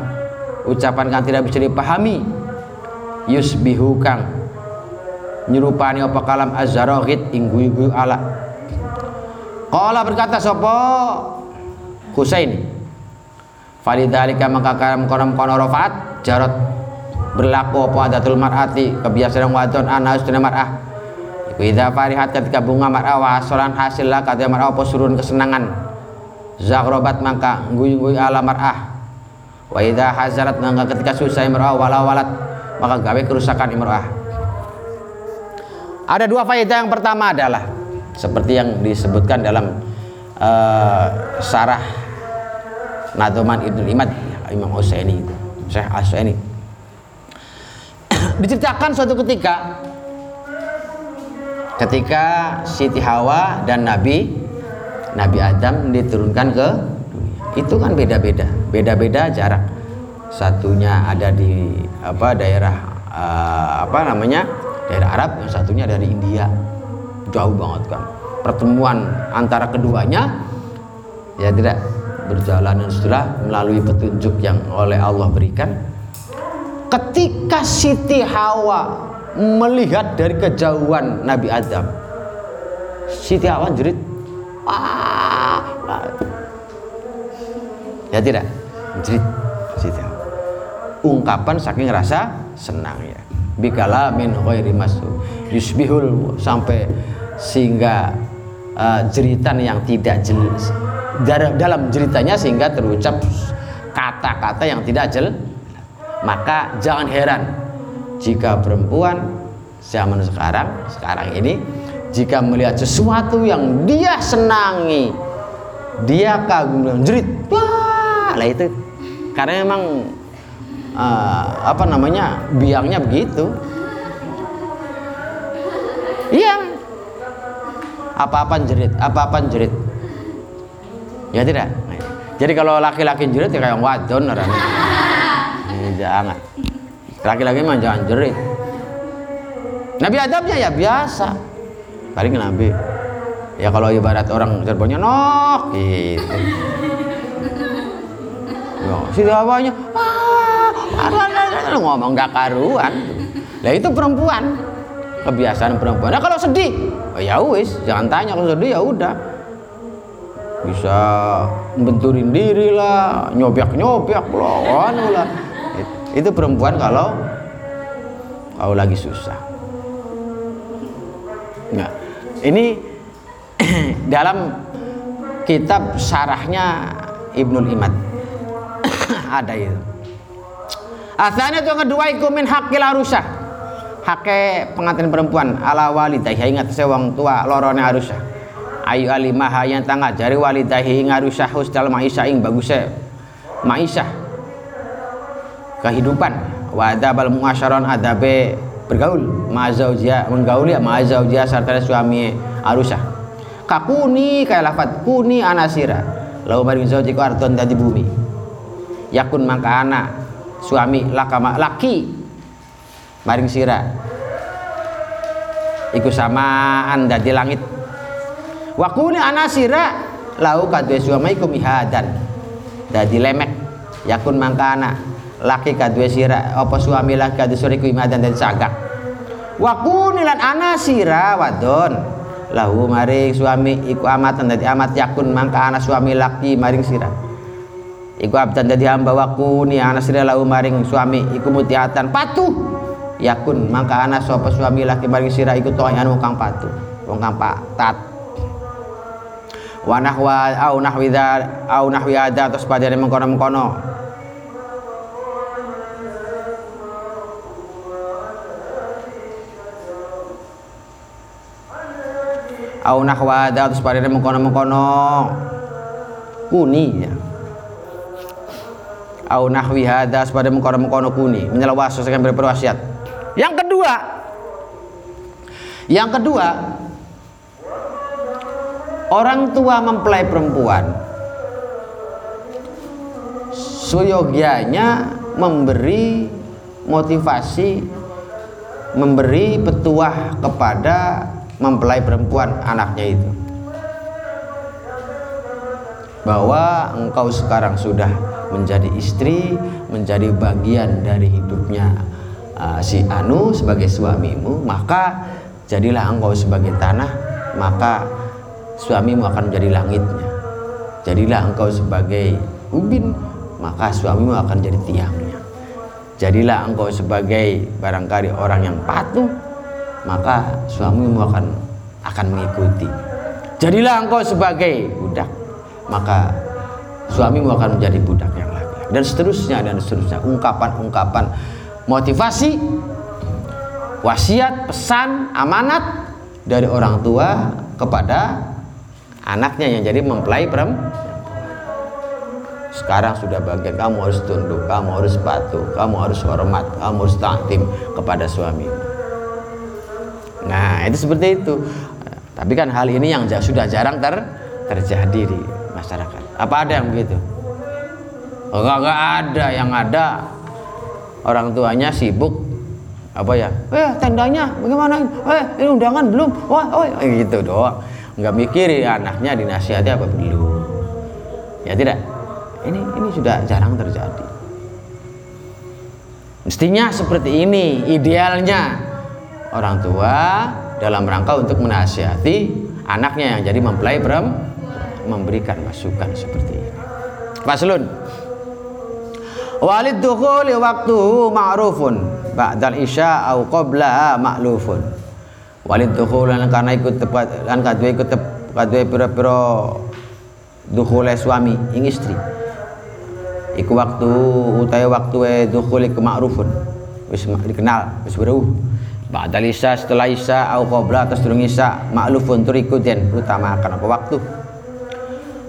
[SPEAKER 1] ucapan kan tidak bisa dipahami yusbihu kang nyerupani apa kalam azzarohid ing ala Qala berkata sapa Husain. Falidhalika maka kalam konom kono rofaat jarot berlaku apa adatul mar'ati kebiasaan wadon anas dina mar'ah. Iku farihat ketika bunga mar'ah wa hasolan hasil lah kata mar'ah apa surun kesenangan. Zaghrabat maka guyu-guyu ala mar'ah. Wa idza hazarat nangga ketika susah imro'ah wala walat maka gawe kerusakan imro'ah. Ada dua faedah. Yang pertama adalah seperti yang disebutkan dalam uh, sarah Nadoman Ibnu Imad Imam Husaini Syekh Husaini diceritakan suatu ketika ketika Siti Hawa dan Nabi Nabi Adam diturunkan ke itu kan beda-beda. Beda-beda jarak. Satunya ada di apa daerah uh, apa namanya daerah Arab yang satunya dari India. Jauh banget kan pertemuan antara keduanya ya tidak berjalan dan setelah melalui petunjuk yang oleh Allah berikan. Ketika Siti Hawa melihat dari kejauhan Nabi Adam Siti Hawa jerit wah, wah ya tidak jerit situ ungkapan saking rasa senang ya. Bikala min ghairi masu. Yusbihul sampai sehingga uh, jeritan yang tidak jelas dalam jeritanya sehingga terucap kata-kata yang tidak jelas maka jangan heran jika perempuan zaman sekarang sekarang ini jika melihat sesuatu yang dia senangi dia kagum dan jerit wah lah itu. Karena memang uh, apa namanya? Biangnya begitu. Iya. Apa-apa jerit? Apa-apa jerit? Ya tidak? Jadi kalau laki-laki jerit ya kayak wadon orang. Ini jangan. Laki-laki mah jangan jerit. Nabi Adamnya ya biasa. Paling Nabi. Ya kalau ibarat orang serbonya nok gitu. Si bawahnya ngomong gak karuan. Lah itu perempuan. Kebiasaan perempuan. Nah kalau sedih oh ya wis jangan tanya kalau sedih ya udah. Bisa benturin diri lah nyobek nyobek lah lah. Itu perempuan kalau kalau lagi susah. Nah ini dalam kitab syarahnya Ibnul Imad. Ada itu asalnya itu kedua iku min hakil arusah. Hake pengantin perempuan ala walidahi ingat sewang tua lorone arusah. Ayu alimah yang tangga jari walidahi ngarusah hustal maisha ing bagusnya maisha. Kehidupan wadabal muasyaron adabe bergaul. Mazaujia menggauli mazaujia serta suami arusah. Kakuni kayak lafat kuni anasira. Lau maring zaujiku arton dari bumi. Yakun maka anak suami lakama laki. Maring sira. Iku samaan dadi langit. Wakuni anak sira lau kadue suami iku mihadan. Dadi lemek yakun maka anak. Laki kadue sira apa suami laki kadue suriku imadan dan sagak. Wakuni lan anak sira wadon. Lahu maring suami iku amatan dadi amat yakun mangka anak suami laki maring sira iku abdan dadi hamba waku ni ana sira lau maring suami iku mutiatan patuh. Yakun maka ana sapa suami laki maring sira iku toh anu kang patuh. Wong kang patat. Wa au nahwi au nahwi ada terus padane mengkono-mengkono. Au nahwa ada terus padane mengkono-mengkono. Kuni ya au nahwi hadza pada mengkono-mengkono kuni menyelawas sesuai berwasiat yang kedua yang kedua orang tua mempelai perempuan. Suyogianya memberi motivasi memberi petuah kepada mempelai perempuan anaknya itu. Bahwa engkau sekarang sudah menjadi istri, menjadi bagian dari hidupnya uh, si Anu sebagai suamimu, maka jadilah engkau sebagai tanah, maka suamimu akan menjadi langitnya. Jadilah engkau sebagai ubin, maka suamimu akan jadi tiangnya. Jadilah engkau sebagai barangkali orang yang patuh, maka suamimu akan akan mengikuti. Jadilah engkau sebagai budak, maka suamimu akan menjadi budak yang laki-laki dan seterusnya dan seterusnya. Ungkapan-ungkapan motivasi wasiat pesan amanat dari orang tua kepada anaknya yang jadi mempelai perempuan sekarang sudah bagian kamu harus tunduk kamu harus patuh kamu harus hormat kamu harus taktim kepada suami. Nah itu seperti itu. Tapi kan hal ini yang sudah jarang ter terjadi di masyarakat apa ada yang begitu? Oh, enggak, enggak ada. Yang ada orang tuanya sibuk. Apa ya? Eh tendanya bagaimana eh ini undangan belum? Wah oh gitu doang. Nggak mikirin anaknya dinasihati apa belum? Ya tidak. Ini ini sudah jarang terjadi. Mestinya seperti ini idealnya. Orang tua dalam rangka untuk menasihati anaknya yang jadi mempelai perempuan memberikan masukan seperti ini Faslun Walid dukhuli waktu ma'rufun ba'dal isya au qabla ma'lufun. Walid dukhul karena ikut tepat lan kadue ikut kadue pira-pira dukhule suami ing istri. Iku waktu utahe waktu e dukhul iku ma'rufun. Wis dikenal, wis beruh. Ba'dal isya setelah isya au qabla atas durung isya ma'lufun tur iku den utamakan apa waktu.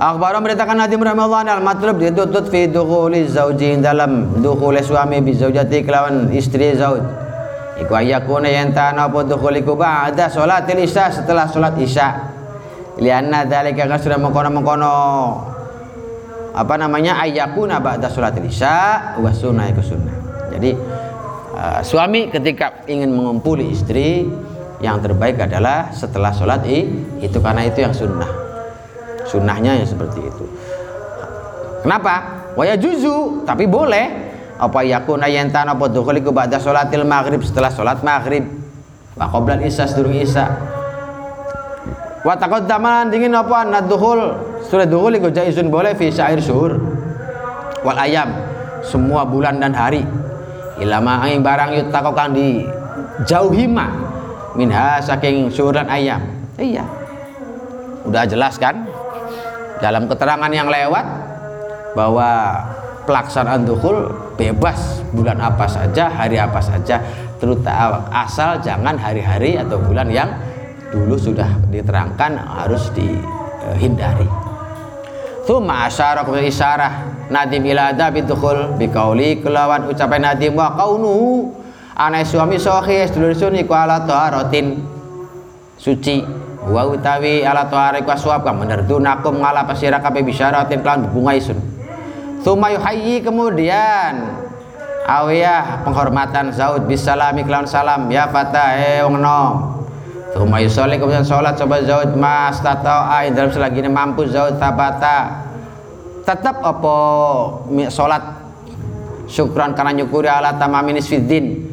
[SPEAKER 1] Akhbar memberitakan Nabi Muhammad al matlub dituntut fi dukhuli zauji dalam dukhuli suami bi zaujati kelawan istri zauj. Iku ayakuna yang tanah apa dukhuliku ba'da salatil isya setelah salat isya. Lianna dzalika kan sudah mengkono-mengkono apa namanya ayakuna ba'da salatil isya wa sunnah iku sunnah. Jadi uh, suami ketika ingin mengumpuli istri yang terbaik adalah setelah sholat itu karena itu yang sunnah sunnahnya yang seperti itu. Kenapa? Waya juzu tapi boleh. Apa yakuna yantan apa dukhuliku ba'da sholatil maghrib? Setelah sholat maghrib. Wa qabla isya sedurung isya. Wa taqaddama dingin apa? Naddukhul sudah dukhul iku jaizun boleh fi syair syuhur wal ayam. Semua bulan dan hari. Ilama angin barang yutako kang di jauhima minha saking syuhur dan ayam. Iya. Udah jelas kan dalam keterangan yang lewat bahwa pelaksanaan dukhul bebas bulan apa saja, hari apa saja, terutama asal jangan hari-hari atau bulan yang dulu sudah diterangkan harus dihindari. Thumma asyara kemudian isyarah nadim ila adabi bikauli kelawan ucapan nadim wa kaunu anai suami sohi sedulur sun iku ala taharatin suci wa utawi ala tarik waswab kam menerdunakum ngala pasira kape bisyaratin kelan bunga isun. Thumma yuhayyi kemudian awiyah penghormatan zaud bisalami kelan salam ya fata eh wong nom Thumma yusolli kemudian sholat coba zaud mas tata'a dalam selagi ini mampu zaud tabata. Tetap apa sholat? Syukran karena nyukuri ala tamaminis fiddin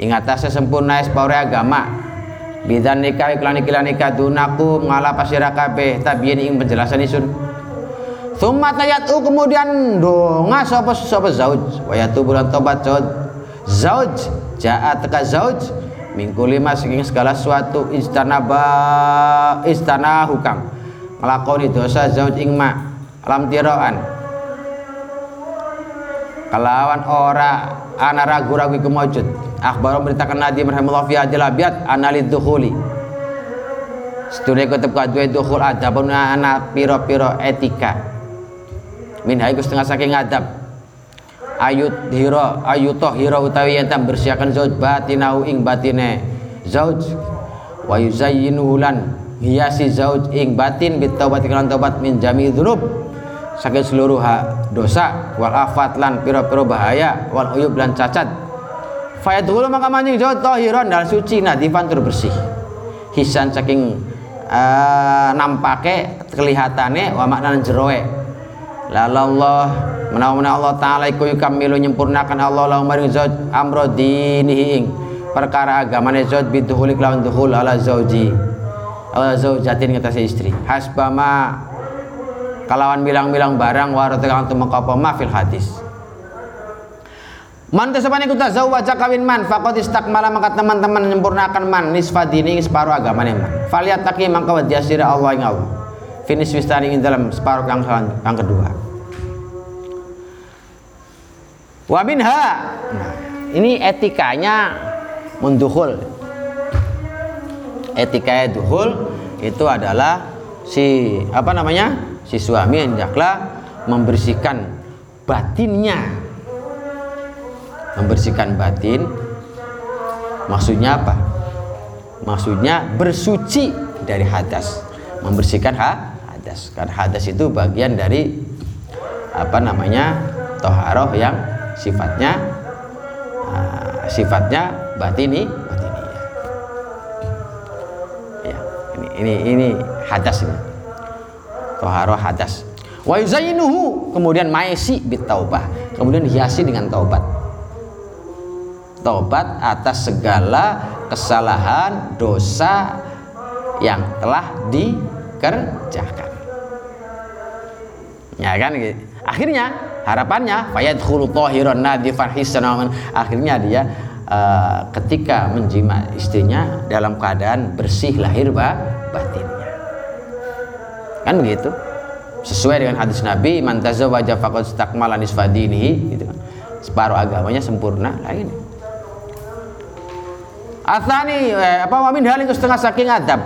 [SPEAKER 1] ingat sempurna sepaure agama bidan nikah iklan iklan nikah dunaku ngala pasira kabeh tabiyin ing penjelasan isun. Summa tayatu kemudian donga sapa sapa zauj. Wa yatu bulan tobat zauj. Zauj jaat teka zauj. Minggu lima saking segala suatu istana ba istana hukam. Ngelakoni dosa zauj ing ma alam tiroan. Kelawan ora ana ragu-ragu iku maujud akhbar memberitakan Nabi rahimahullah fi hadil abiyat analid dukhuli Setulah kutub kadua dukhul adabun ana piro-piro etika. Min haiku setengah saking adab. Ayut hiro ayutoh hiro utawi yang tam bersihkan zauj batinahu ing batine zauj. Wa yuzayyinuhu lan hiasi zauj ing batin bitaubat iklan taubat min jami dzunub. Saking seluruh dosa wal afat lan piro-piro bahaya wal uyub lan cacat dulu maka mancing jauh tohiron dan suci. Nadifan tur bersih. Hisan saking uh, nampake kelihatannya wa makna jeroe. Lalallah menawa Allah taala iku yukamilu nyempurnakan Allah lahu maring zauj amro dinihi perkara agamane zauj biduhuli lawan duhul ala zauji. Ala zaujatin ngatasi istri. Hasbama kalawan bilang-bilang barang warotekan untuk mengkapa mafil hadis Man tesapane ku tazawwaja kawin man faqad istakmala maka teman-teman menyempurnakan man nisfa dini separuh agama man. Faliat taki mangka wajasira Allah ing Allah. Finis wistani ing dalam separuh kang yang kedua. Wa minha. Nah, ini etikanya menduhul. Etika duhul itu adalah si apa namanya? Si suami hendaklah membersihkan batinnya. Membersihkan batin maksudnya apa? Maksudnya bersuci dari hadas. Membersihkan ha hadas. Karena hadas itu bagian dari apa namanya? toharoh yang sifatnya uh, sifatnya batini batini ya ini ini ini hadas ini toharoh hadas wa kemudian maisi bitaubah kemudian hiasi dengan taubat taubat atas segala kesalahan dosa yang telah dikerjakan. Ya kan? Akhirnya harapannya fayadkhulu nadifan akhirnya dia uh, ketika menjima istrinya dalam keadaan bersih lahir bah, batinnya. Kan begitu? Sesuai dengan hadis Nabi man tazawwaja faqad nisfadinihi gitu kan. Separuh agamanya sempurna lain Athani eh, apa wa min halin setengah saking adab.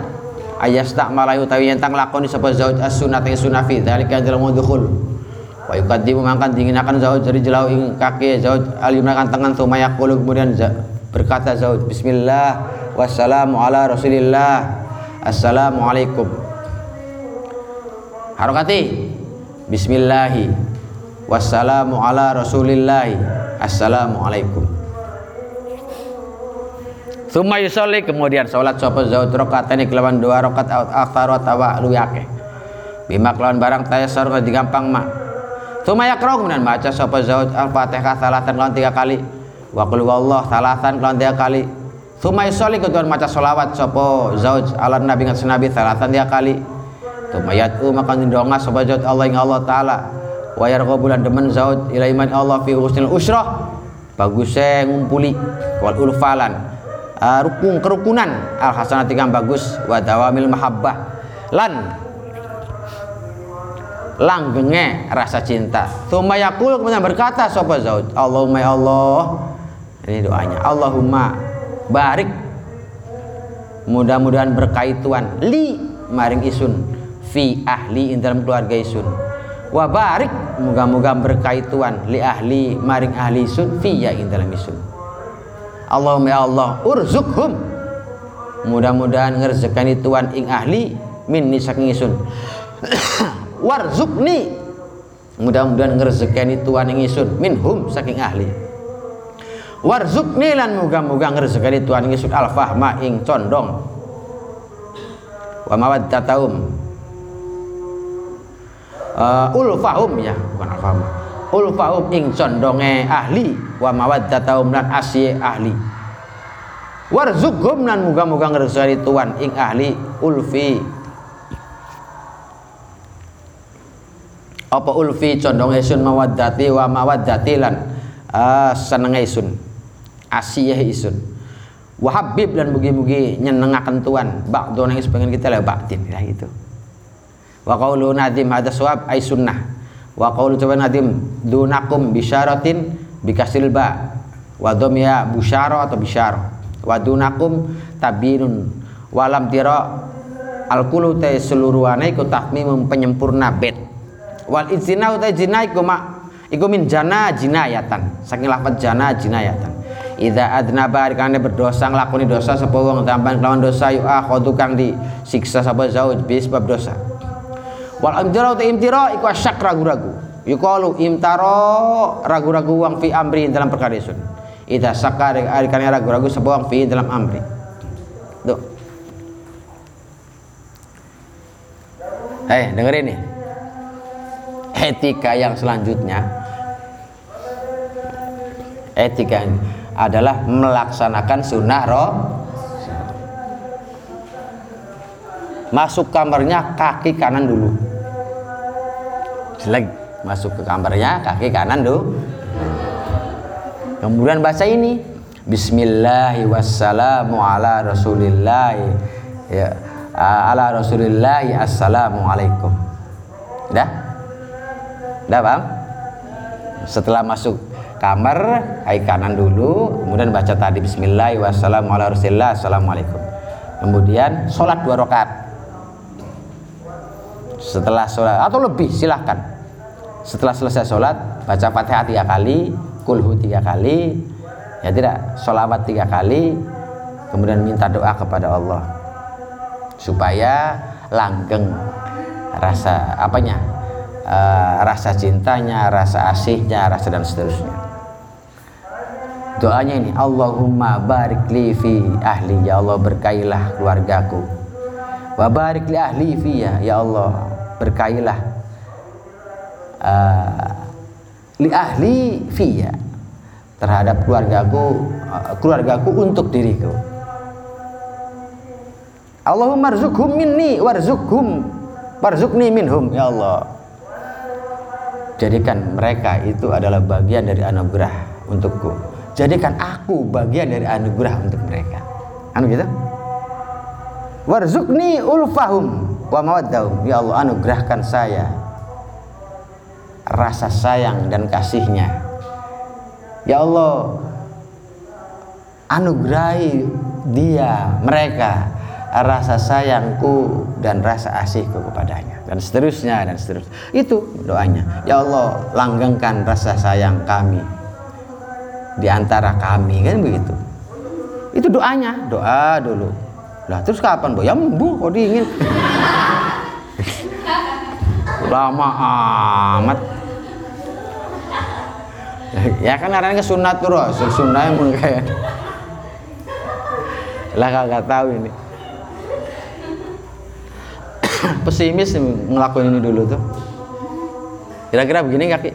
[SPEAKER 1] Ayas tak malayu tawi yang tang lakoni sapa zauj as-sunnah yang sunnah fi dzalika dalam mudkhul wa yukadimu mangkan akan zauj dari jelau ing kaki zauj alimna kan tangan sumaya qulu kemudian berkata zauj bismillah wassalamu ala rasulillah assalamualaikum. Harokati. Bismillahi wassalamu ala rasulillahi assalamualaikum Suma yusolli kemudian sholat sopo zaud rokat ini kelawan dua rokat akhtar tawa luyake. Bima kelawan barang tayasar digampang mak Tuma yakra kemudian baca sapa zaud Al-Fatihah salatan lawan tiga kali. Wa qul wallah salatan lawan tiga kali. Tuma yusolli kemudian maca solawat sapa zaud ala nabi ngat nabi salatan tiga kali. Tuma yatu maka ndonga sapa zaud Allah ing Allah taala. Wa yarghabulan demen zaud ila iman Allah fi husnil usrah. Bagusnya ngumpuli wal ulfalan. Uh, rukun kerukunan. Al hasanati kang bagus. Wa dawamil mahabbah. Lan langgenge rasa cinta. Tsumma yaqul kemudian berkata sapa zauj, Allahumma ya Allah. Ini doanya. Allahumma barik. Mudah-mudahan berkait Tuhan. Li maring isun. Fi ahli in dalam keluarga isun. Wa barik moga-moga berkait Tuhan. Li ahli maring ahli isun. Fi ya in dalam isun Allahumma ya Allah urzukhum. Mudah-mudahan ngerzekani Tuhan ing ahli min saking isun warzukni. Mudah-mudahan ngerezekani Tuhan yang isun minhum saking ahli. Warzukni lan muga-muga ngerezekani Tuhan isun al-fahma ing condong. Wa mawaddataum uh, ulfahum ya bukan al-fahma ulfahum ing condonge ahli wa mawaddataum lan asye ahli. Warzukhum lan muga-muga ngerezekani Tuhan ing ahli ulfi. Apa ulfi condong isun mawaddati wa mawaddati lan uh, seneng isun asiyah isun wa habib lan mugi-mugi nyenengaken tuan. Ba'du nang pengen kita lah ba'din lah itu wa qaulu nadim hadza suwab ay sunnah wa qaulu coba nadim dunakum bisyaratin bikasil ba wa dhamya busyara atau bisyara. Wa dunakum tabinun walam tira al kulu ta seluruhane iku tahmim penyempurna bet wal izina utai zina iku iku min jana jinayatan saking lafaz jana jinayatan. Ida adnaba karena berdosa nglakoni dosa sapa wong tampan kelawan dosa yu akhadhu kang disiksa sapa zauj bi sebab dosa. Wal imtira uta imtira iku asyak ragu-ragu. Yuqalu imtaro ragu-ragu wong fi amri dalam perkara isun. Ida sakar arikane ragu-ragu sapa wong fi dalam amri. Tuh. Eh, dengerin nih etika yang selanjutnya etika adalah melaksanakan sunnah roh masuk kamarnya kaki kanan dulu. Jelek. Masuk ke kamarnya kaki kanan dulu kemudian baca ini. Bismillahi wassalamu ala rasulillahi. Ya. Ala assalamualaikum dah? Udah paham? Setelah masuk kamar hai kanan dulu. Kemudian baca tadi. Bismillah wassalamualaikum assalamualaikum. Kemudian sholat dua rakaat setelah sholat atau lebih silahkan. Setelah selesai sholat baca fatihah tiga kali kulhu tiga kali ya tidak sholawat tiga kali kemudian minta doa kepada Allah. Supaya langgeng rasa apanya uh, rasa cintanya rasa asihnya rasa dan seterusnya. Doanya ini Allahumma barik li fi ahli. Ya Allah berkailah keluargaku. Wa barik li ahli fi ya ya Allah berkailah uh, li ahli fi ya terhadap keluargaku uh, keluargaku untuk diriku. Allahumma rzuqhum minni warzuqhum warzuqni minhum ya Allah. Jadikan mereka itu adalah bagian dari anugerah untukku. Jadikan aku bagian dari anugerah untuk mereka. Anu gitu? Warzukni ulfahum wa mawaddahum ya Allah anugerahkan saya rasa sayang dan kasihnya. Ya Allah anugerahi dia mereka rasa sayangku dan rasa asihku kepadanya. Dan seterusnya dan seterusnya. Itu doanya. Ya Allah langgengkan rasa sayang kami di antara kami. Kan begitu? Itu doanya. Doa dulu lah terus kapan bu ya bu kok dingin. Lama amat. Ya kan karena ke sunat tuh rasul sunnah yang kayak lah kagak tahu ini. Pesimis ngelakuin ini dulu tuh. Kira-kira begini kaki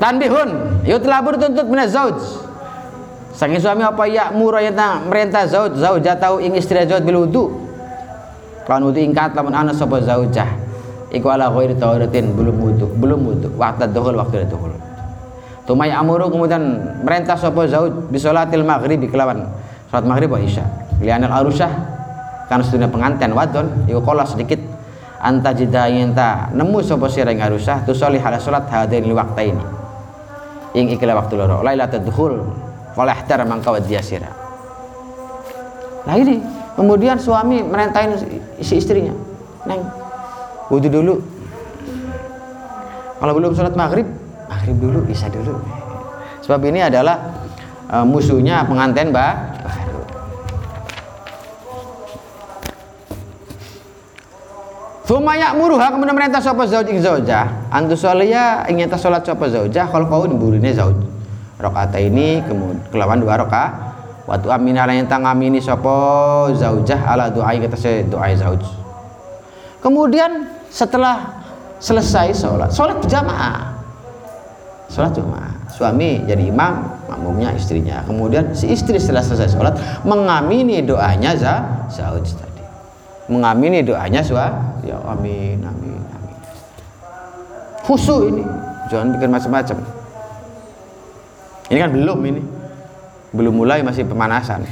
[SPEAKER 1] Tanbihun, labur tuntut mina zauj. Saking suami apa ya murayata merintah zauj, zaujah tahu ing istri zauj bil wudu. Kan wudu ingkat lamun ana sapa zaujah. Iku ala ghairi tawaratin belum wudu, belum wudu. Waktu duhul waktu duhul. Tumai amuru kemudian merintah sapa zauj bi salatil maghrib kelawan salat maghrib wa isya. Lianal arusyah kan sedina pengantin wadon iku sedikit anta jida ta nemu sapa sira ing arusah tusolih ala salat hadain li ini ing ikilah waktu loro. Lailatul dukhul. Ihtara mangka dia sira. Nah ini kemudian suami merintahin si istrinya. Neng wudhu dulu. Kalau belum sholat maghrib maghrib dulu bisa dulu. Sebab ini adalah uh, musuhnya pengantin mbak Suma ya'muruha kemudian merintah sapa zauj ing zaujah antu sholiya ing nyata salat sapa zaujah kalau kau burine zauj. Rakaat ini kemudian kelawan dua rakaat waktu aminah lan tang amini sapa zaujah ala doa kita se doa zauj. Kemudian setelah selesai sholat, sholat berjamaah. Sholat jamaah. Suami jadi imam, makmumnya istrinya. Kemudian si istri setelah selesai sholat mengamini doanya zauj mengamini doanya suah ya amin amin amin. Khusyuk ini. Jangan bikin macam-macam. Ini kan belum ini. Belum mulai masih pemanasan.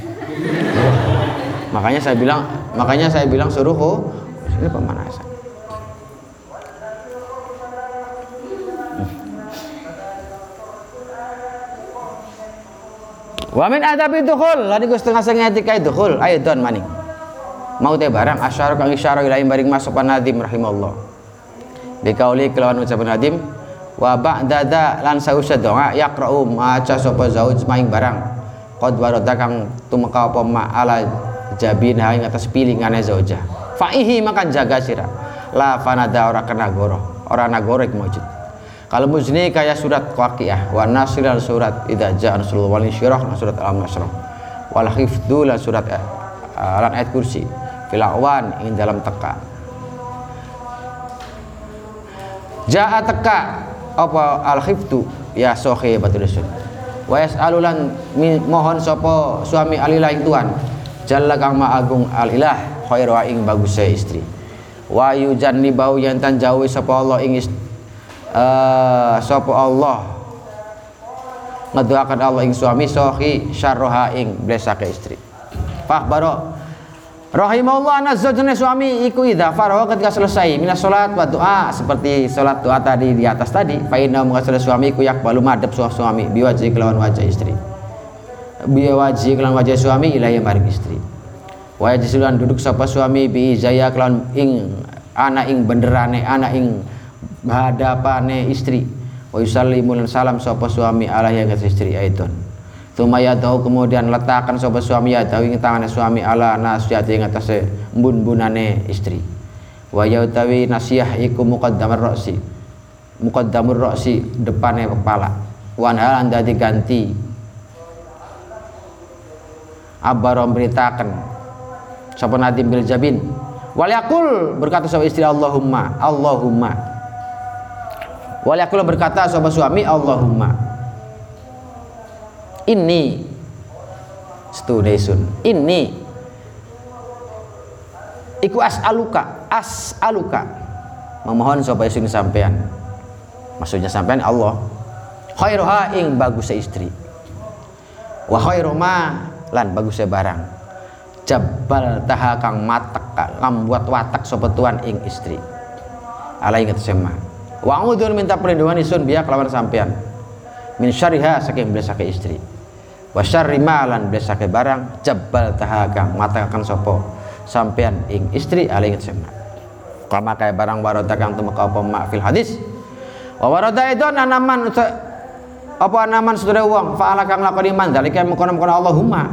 [SPEAKER 1] Makanya saya bilang makanya saya bilang suruh oh ini pemanasan. Wamin adabi dukhul, ladi gue setengah setengah etika dukhul, ayo don maning mau teh barang asyara kang isyara ilahi maring masuk nadim rahimallah bikauli kelawan ucapan nadim wa ba'dada lan sausa doa yaqra'u maca sapa zauj maing barang. Qad warada kang tumeka apa ma ala jabin ing atas pilingane zauja faihi makan jaga sira. La fanada ora kena goro. Ora nagoro iku maujud. Kalau muzni kaya surat waqiah wa nasr surat idza ja'a nasrullah wal insyirah surat al-nasrah. Wal hifdzu surat uh, lan ayat kursi filawan ingin dalam teka. Jaa teka apa al khiftu ya sohi batul sun wa yas'alulan mohon sopo suami alilah ing tuan. Jalla kang ma agung al ilah khair wa ing bagus istri. Wa yujanni bau yantan jauh sapa Allah ing uh, sapa Allah. Ngedoakan Allah ing suami sohi syarroha ing blesake istri. Baro Rahimahullah anak suami iku idza faraha ketika selesai minas salat wa doa seperti salat doa tadi di atas tadi fa inna selesai suami iku yakbalu madhab suami biwaji kelawan wajah istri. Biwaji kelawan wajah suami ilahi maring istri. Wa jisulan duduk sapa suami bi jaya kelawan ing ana ing benderane ana ing hadapane istri. Wa yusallimu salam sapa suami ala yang istri aidon Tumaya tahu kemudian letakkan sobat suami ya tahu ing tangan suami ala nasihat ing atase bun-bunane istri. Wa yautawi nasiyah iku muqaddamur ra'si. Muqaddamur ra'si depane kepala. Wan hal anda diganti. Abaro beritakan sapa nadim bil jabin. Wal yakul berkata sapa istri Allahumma Allahumma. Wal yakul berkata sapa suami Allahumma ini. Studesun ini. Iku as'aluka as'aluka. Memohon supaya sing sampean. Maksudnya sampean Allah. Khairuha ing bagus istri. Wa khairu ma lan bagus barang. Jabal taha kang matek kang buat watak sapa tuan ing istri. Alai ingat sema wa minta perlindungan isun biak lawan sampean. Min syariha saking belas istri wa syarri malan besake barang jabal tahagang matakan sopo. Sampean ing istri aling sema kama kaya barang warada kang tumeka apa mak fil hadis? Wa warada itu anaman apa anaman saudara wong fa'ala kang lakoni man dalika mengkono-mengkono Allahumma.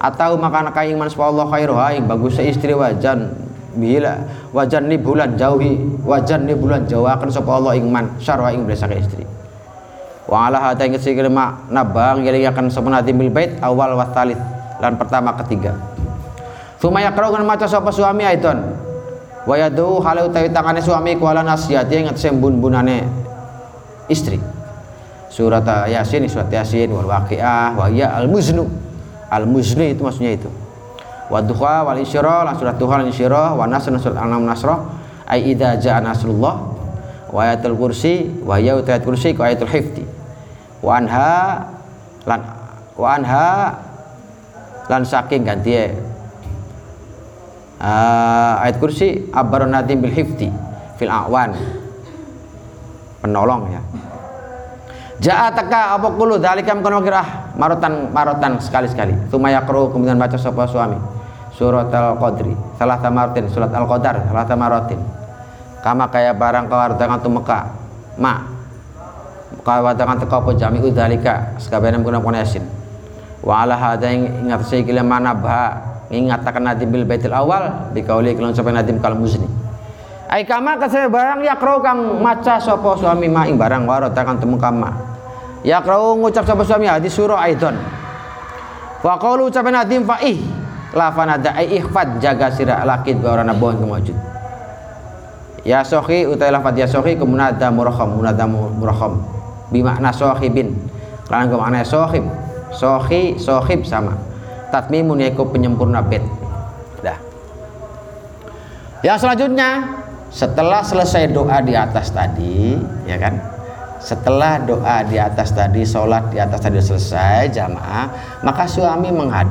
[SPEAKER 1] Atau makan kaing man Allah khairu ing bagus istri wajan bila wajan ni bulan jauhi wajan ni bulan jauhaken sapa Allah ing man syarwa ing besake istri wa ala hata ing sikilma nabang yali akan sepenati bil bait awal wa talit lan pertama ketiga. Suma yakrau maca sapa suami aiton. Wa yadu halau tawi tangane suami kuala nasihati ing sembun-bunane istri. Surat yasin surat yasin wal waqiah wa ya al muznu al muzni itu maksudnya itu. Wa duha wal isyra lan surat duha wal isyra wa nasr surat al nasrah. Ai idza jaa nasrullah wa ayatul kursi wa ya ayatul kursi ku ayatul hifdi wa anha lan wa anha lan saking ganti uh, ayat kursi abaronatim bil hifti fil awan penolong ya Ja'a taka apa kulu dalikam kono kirah marotan marotan sekali-sekali. Tuma yakru kemudian baca sapa suami. Surat Al-Qadri, salah tamartin, surat Al-Qadar, salah tamarotin. Kama kaya barang kawartangan tumeka. Ma kawatakan teka apa jami udzalika sakabehane menggunakan pun yasin? Wa ala hadza ingat saya kila mana ba ingatakan nadim bil baitil awal kauli kalau sampai nadim kal muzni. Ai kama kasih barang yakrau kang maca sapa suami ma ing barang waratakan temu kama. Yakrau ngucap sapa suami hadis surah aidon. Wa qaulu ucapan nadim fa ih lafanada ai ihfad jaga sira lakit wa orang bon kemujud ya sohi utai lafad ya sohi kemudian ada murakham munada murakham bimakna sohibin. Karena ke makna sohib. Sohi sohib sama. Tatmimun yaitu penyempurna bed. Dah. Yang selanjutnya setelah selesai doa di atas tadi ya kan? Setelah doa di atas tadi sholat di atas tadi selesai jamaah maka suami menghad,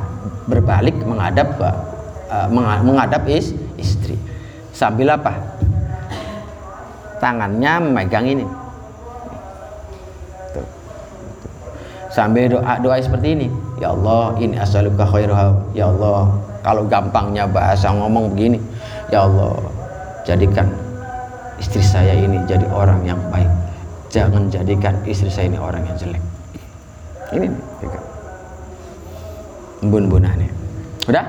[SPEAKER 1] berbalik menghadap uh, menghadap is, istri. Sambil apa? Tangannya memegang ini sambil doa doa seperti ini. Ya Allah ini asaluka khairah ya Allah kalau gampangnya bahasa ngomong begini ya Allah jadikan istri saya ini jadi orang yang baik. Jangan jadikan istri saya ini orang yang jelek. Ini nih bun-bunannya udah?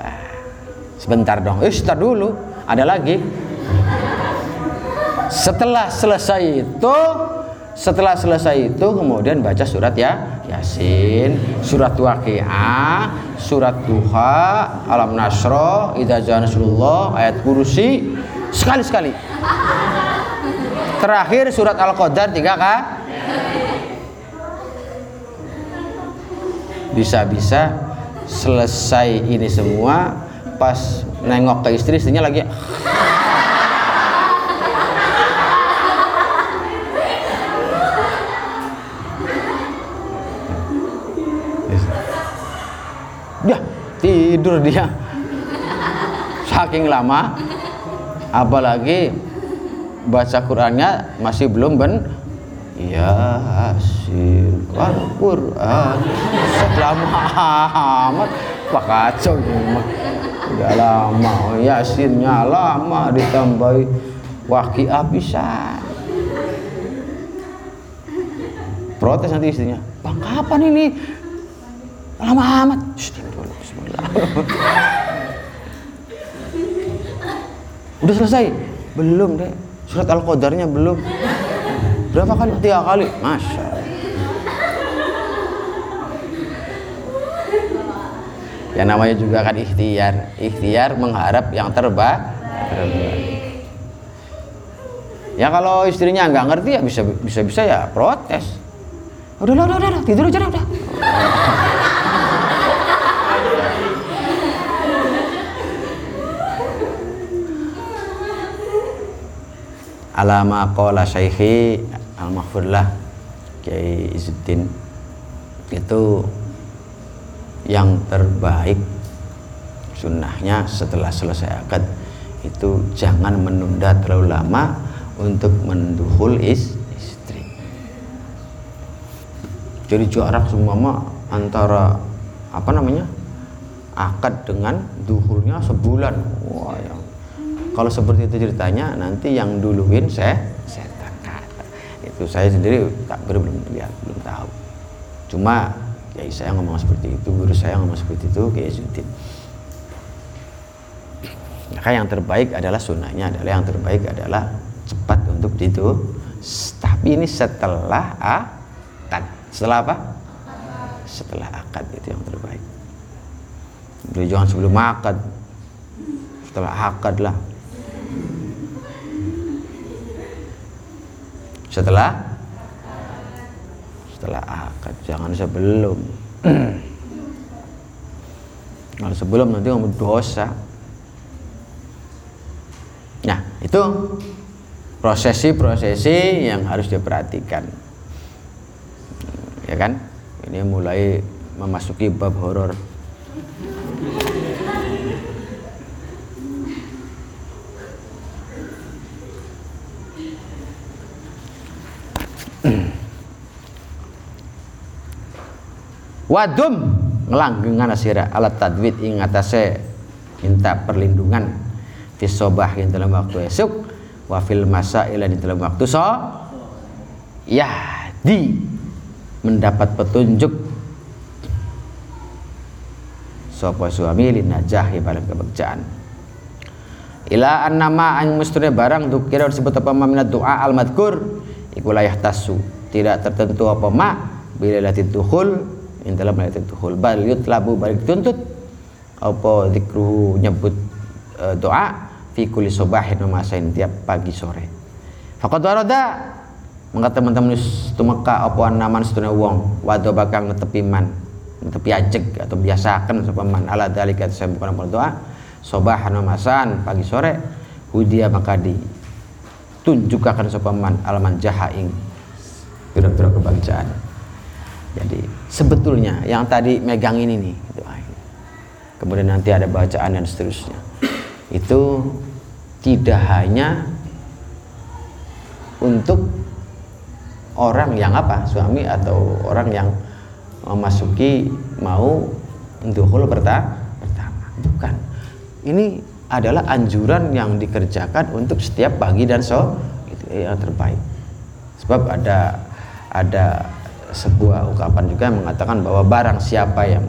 [SPEAKER 1] Nah, sebentar dong. Eh sebentar dulu. Ada lagi. Setelah selesai itu setelah selesai itu kemudian baca surat ya Yasin, surat Waqiah, surat Duha, Alam Nasro, Idza Nasrullah, ayat kursi sekali-sekali. Terakhir surat Al-Qadar tiga kah? Bisa-bisa selesai ini semua pas nengok ke istri istrinya lagi tidur dia. Saking lama apalagi baca Qurannya masih belum ben Yasin Al Quran selama amat. Pak kacau mah. Udah lama Yasinnya lama ditambahi. Waqiah bisa protes nanti istrinya. Bang kapan ini? Lama amat udah selesai? Belum deh surat al qadarnya belum. Berapa kali? Tiga kali. Masya Allah. ya namanya juga kan ikhtiar. Ikhtiar mengharap yang terbaik. Ya kalau istrinya nggak ngerti ya bisa bisa bisa ya protes. Udah udah udah, udah. Tidur aja udah alama qala syaihi al mahfurlah Kiai Izzuddin itu yang terbaik sunnahnya setelah selesai akad. Itu jangan menunda terlalu lama untuk menduhul is, istri. Jadi jarak semua antara apa namanya akad dengan duhulnya sebulan. Wah yang kalau seperti itu ceritanya nanti yang duluin saya setan itu saya sendiri tak belum lihat belum tahu. Cuma kiai saya ngomong seperti itu guru saya ngomong seperti itu kiai Zuddin maka yang terbaik adalah sunnahnya adalah yang terbaik adalah cepat untuk itu tapi ini setelah akad. Setelah apa? Setelah akad itu yang terbaik. Jangan sebelum akad. Setelah akad lah setelah? Setelah akad. Jangan sebelum. Kalau sebelum nanti kamu dosa. Nah itu prosesi-prosesi yang harus diperhatikan. Ya kan? Ini mulai memasuki bab horor wadum. Ngelanggengan asira alat tadwid ing atase minta perlindungan. Fi sobah yang dalam waktu esok wa fil masa ila di dalam waktu so. Ya di mendapat petunjuk. Sapa suami lin najahi balang kebagjaan ila an nama an mustune barang dukira disebut apa minat doa al madkur iku layah tasu tidak tertentu apa ma. Bila latid dukhul in dalam ayat dukhul bal yutlabu balik tuntut apa zikruhu nyebut e, doa fi kulli subahin memasain tiap pagi sore. Faqad warada mengata teman-teman tumeka apa naman setuna wong wado bakal netepi man netepi ajeg atau biasakan sapa man. Ala dalika saya bukan berdoa sobahan memasan pagi sore hudia maka di tunjukkan sapa man alaman jahaing pira-pira kebangsaan jadi sebetulnya yang tadi megang ini nih doa ini. kemudian nanti ada bacaan dan seterusnya. Itu tidak hanya untuk orang yang apa? Suami atau orang yang memasuki mau dukhul pertama pertama. Bukan. Ini adalah anjuran yang dikerjakan untuk setiap pagi dan sore itu yang terbaik. Sebab ada ada sebuah ungkapan juga yang mengatakan bahwa barang siapa yang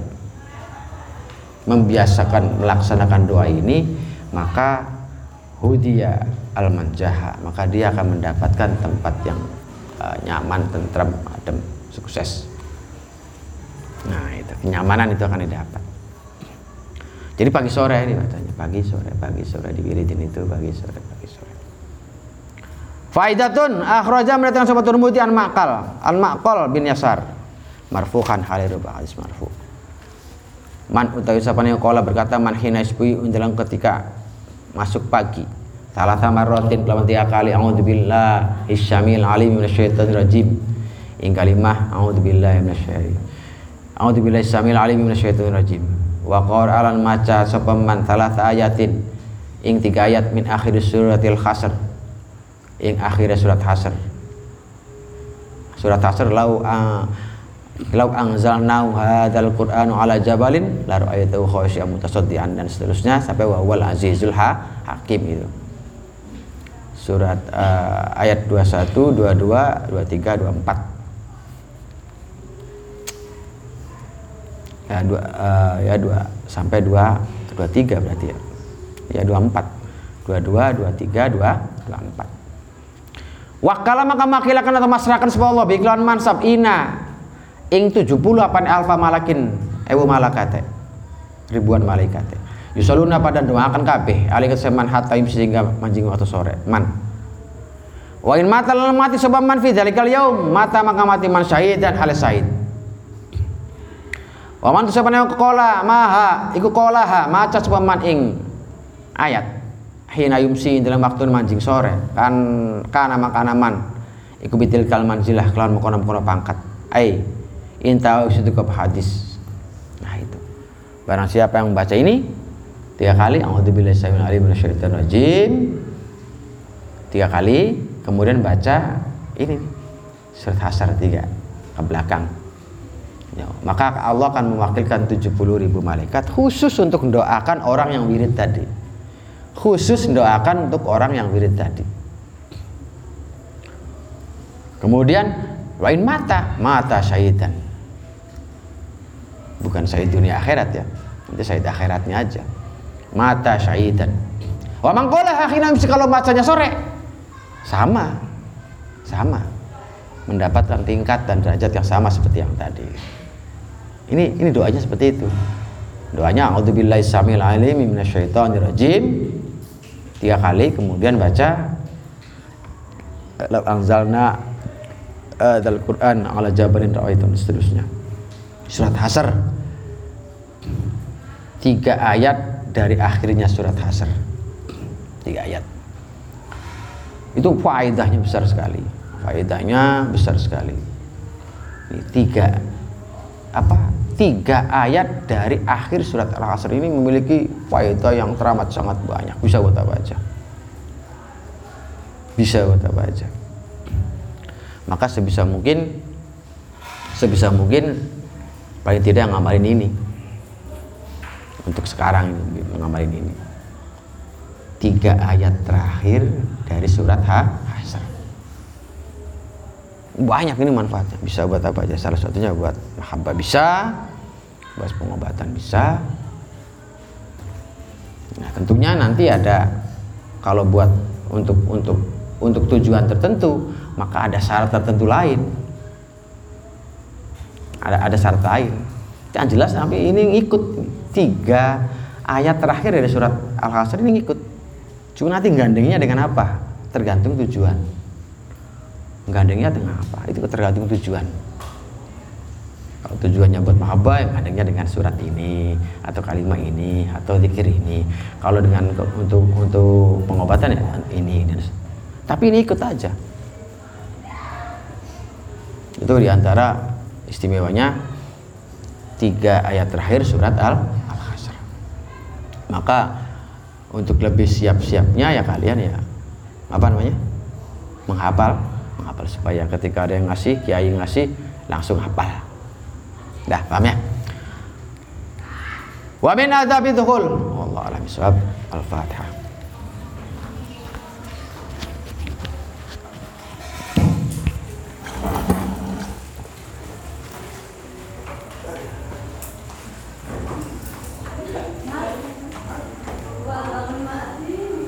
[SPEAKER 1] membiasakan melaksanakan doa ini maka hudia al manjaha maka dia akan mendapatkan tempat yang uh, nyaman tentram adem sukses. Nah itu kenyamanan itu akan didapat. Jadi pagi sore ini bacanya pagi sore pagi sore diwiridin itu pagi sore pagi Faidatun akhraja mendatangkan sahabat Turmudi an Maqal. An Maqal bin Yasar. Marfuhan haliru hadis marfu. Man utawi sapane kala berkata man hina isbui menjelang ketika masuk pagi. Salah sama rotin kelawan tiga kali a'udzubillah isyamil alim minasyaitonir rajim. Ing kalimah a'udzubillah minasyaitonir a'udzubillah isyamil alim minasyaitonir rajim. Wa alan maca sapa man salah ayatin. Ing tiga ayat min akhir suratil hasr ing akhir surat hasr. Surat hasr lau uh, lau anzalna hadzal qur'anu ala jabalin la ra'aytahu khashi'an mutasaddian dan seterusnya sampai wa wal azizul ha, hakim itu surat uh, ayat 21 22 23 24 ya dua uh, ya dua sampai dua dua tiga berarti ya. Ya dua empat. dua dua dua tiga dua dua empat wakala maka makilakan atau masyarakat sebuah Allah biklan mansab ina. Ing tujuh puluh apa alfa malakin ewu malakate. Ribuan malaikat yusaluna pada doakan kabeh alih keseman hatta sehingga manjing waktu sore man. Wa in mata mati sebab man fi dzalikal yaum mata maka mati man syahid dan halis syahid. Wa man tusabana kola maha iku kola ha maca man ing ayat hina yumsi dalam waktu manjing sore. Kan kana makana man iku bitil kal manzilah kelawan mengkono pangkat. Ai inta situ hadis. Nah itu. Barang siapa yang membaca ini tiga kali a'udzubillahi samil alim minasyaitonir rajim. Tiga kali kemudian baca ini. Surat hasar tiga ke belakang. Ya, maka Allah akan mewakilkan 70 ribu malaikat khusus untuk mendoakan orang yang wirid tadi. Khusus mendoakan untuk orang yang wirid tadi. Kemudian lain mata, mata syahidan. Bukan syahid dunia akhirat ya. Nanti syahid akhiratnya aja. Mata syahidan. Wa mangkola akhirnya kalau bacanya sore sama. Sama. Mendapatkan tingkat dan derajat yang sama seperti yang tadi. Ini ini doanya seperti itu. Doanya a'udzubillahi samil alim minasyaitonir rajim. Tiga kali kemudian baca anzalna adzal Quran ala jabalin ra'aitum seterusnya. Surat Hasr. Tiga ayat dari akhirnya surat Hasr. Tiga ayat. Itu faedahnya besar sekali. Faedahnya besar sekali. Ini tiga apa tiga ayat dari akhir surat Al-Asr ini memiliki faedah yang teramat sangat banyak. Bisa kita baca. Bisa kita baca. Maka sebisa mungkin sebisa mungkin paling tidak ngamalin ini. Untuk sekarang ini ngamalin ini. Tiga ayat terakhir dari surat Hasr. Banyak ini manfaatnya. Bisa buat apa aja. Salah satunya buat mahabbah bisa, bahas pengobatan bisa. Nah tentunya nanti ada kalau buat untuk untuk untuk tujuan tertentu maka ada syarat tertentu lain. Ada ada syarat lain. Yang jelas tapi ini ikut. Tiga ayat terakhir dari surat al-hasr ini ikut. Cuma nanti gandengnya dengan apa? Tergantung tujuan gandengnya dengan apa itu tergantung tujuan. Kalau tujuannya buat mahabbah yang adanya dengan surat ini atau kalimat ini atau zikir ini. Kalau dengan untuk untuk pengobatan ya ini dan tapi ini ikut aja. Itu di antara istimewanya tiga ayat terakhir surat al al hasr maka untuk lebih siap-siapnya ya kalian ya apa namanya? Menghafal menghafal supaya ketika ada yang ngasih kiai ngasih langsung hafal Dah, paham ya? Wa min adzabi dhuhul. Allah alam Al-Fatihah.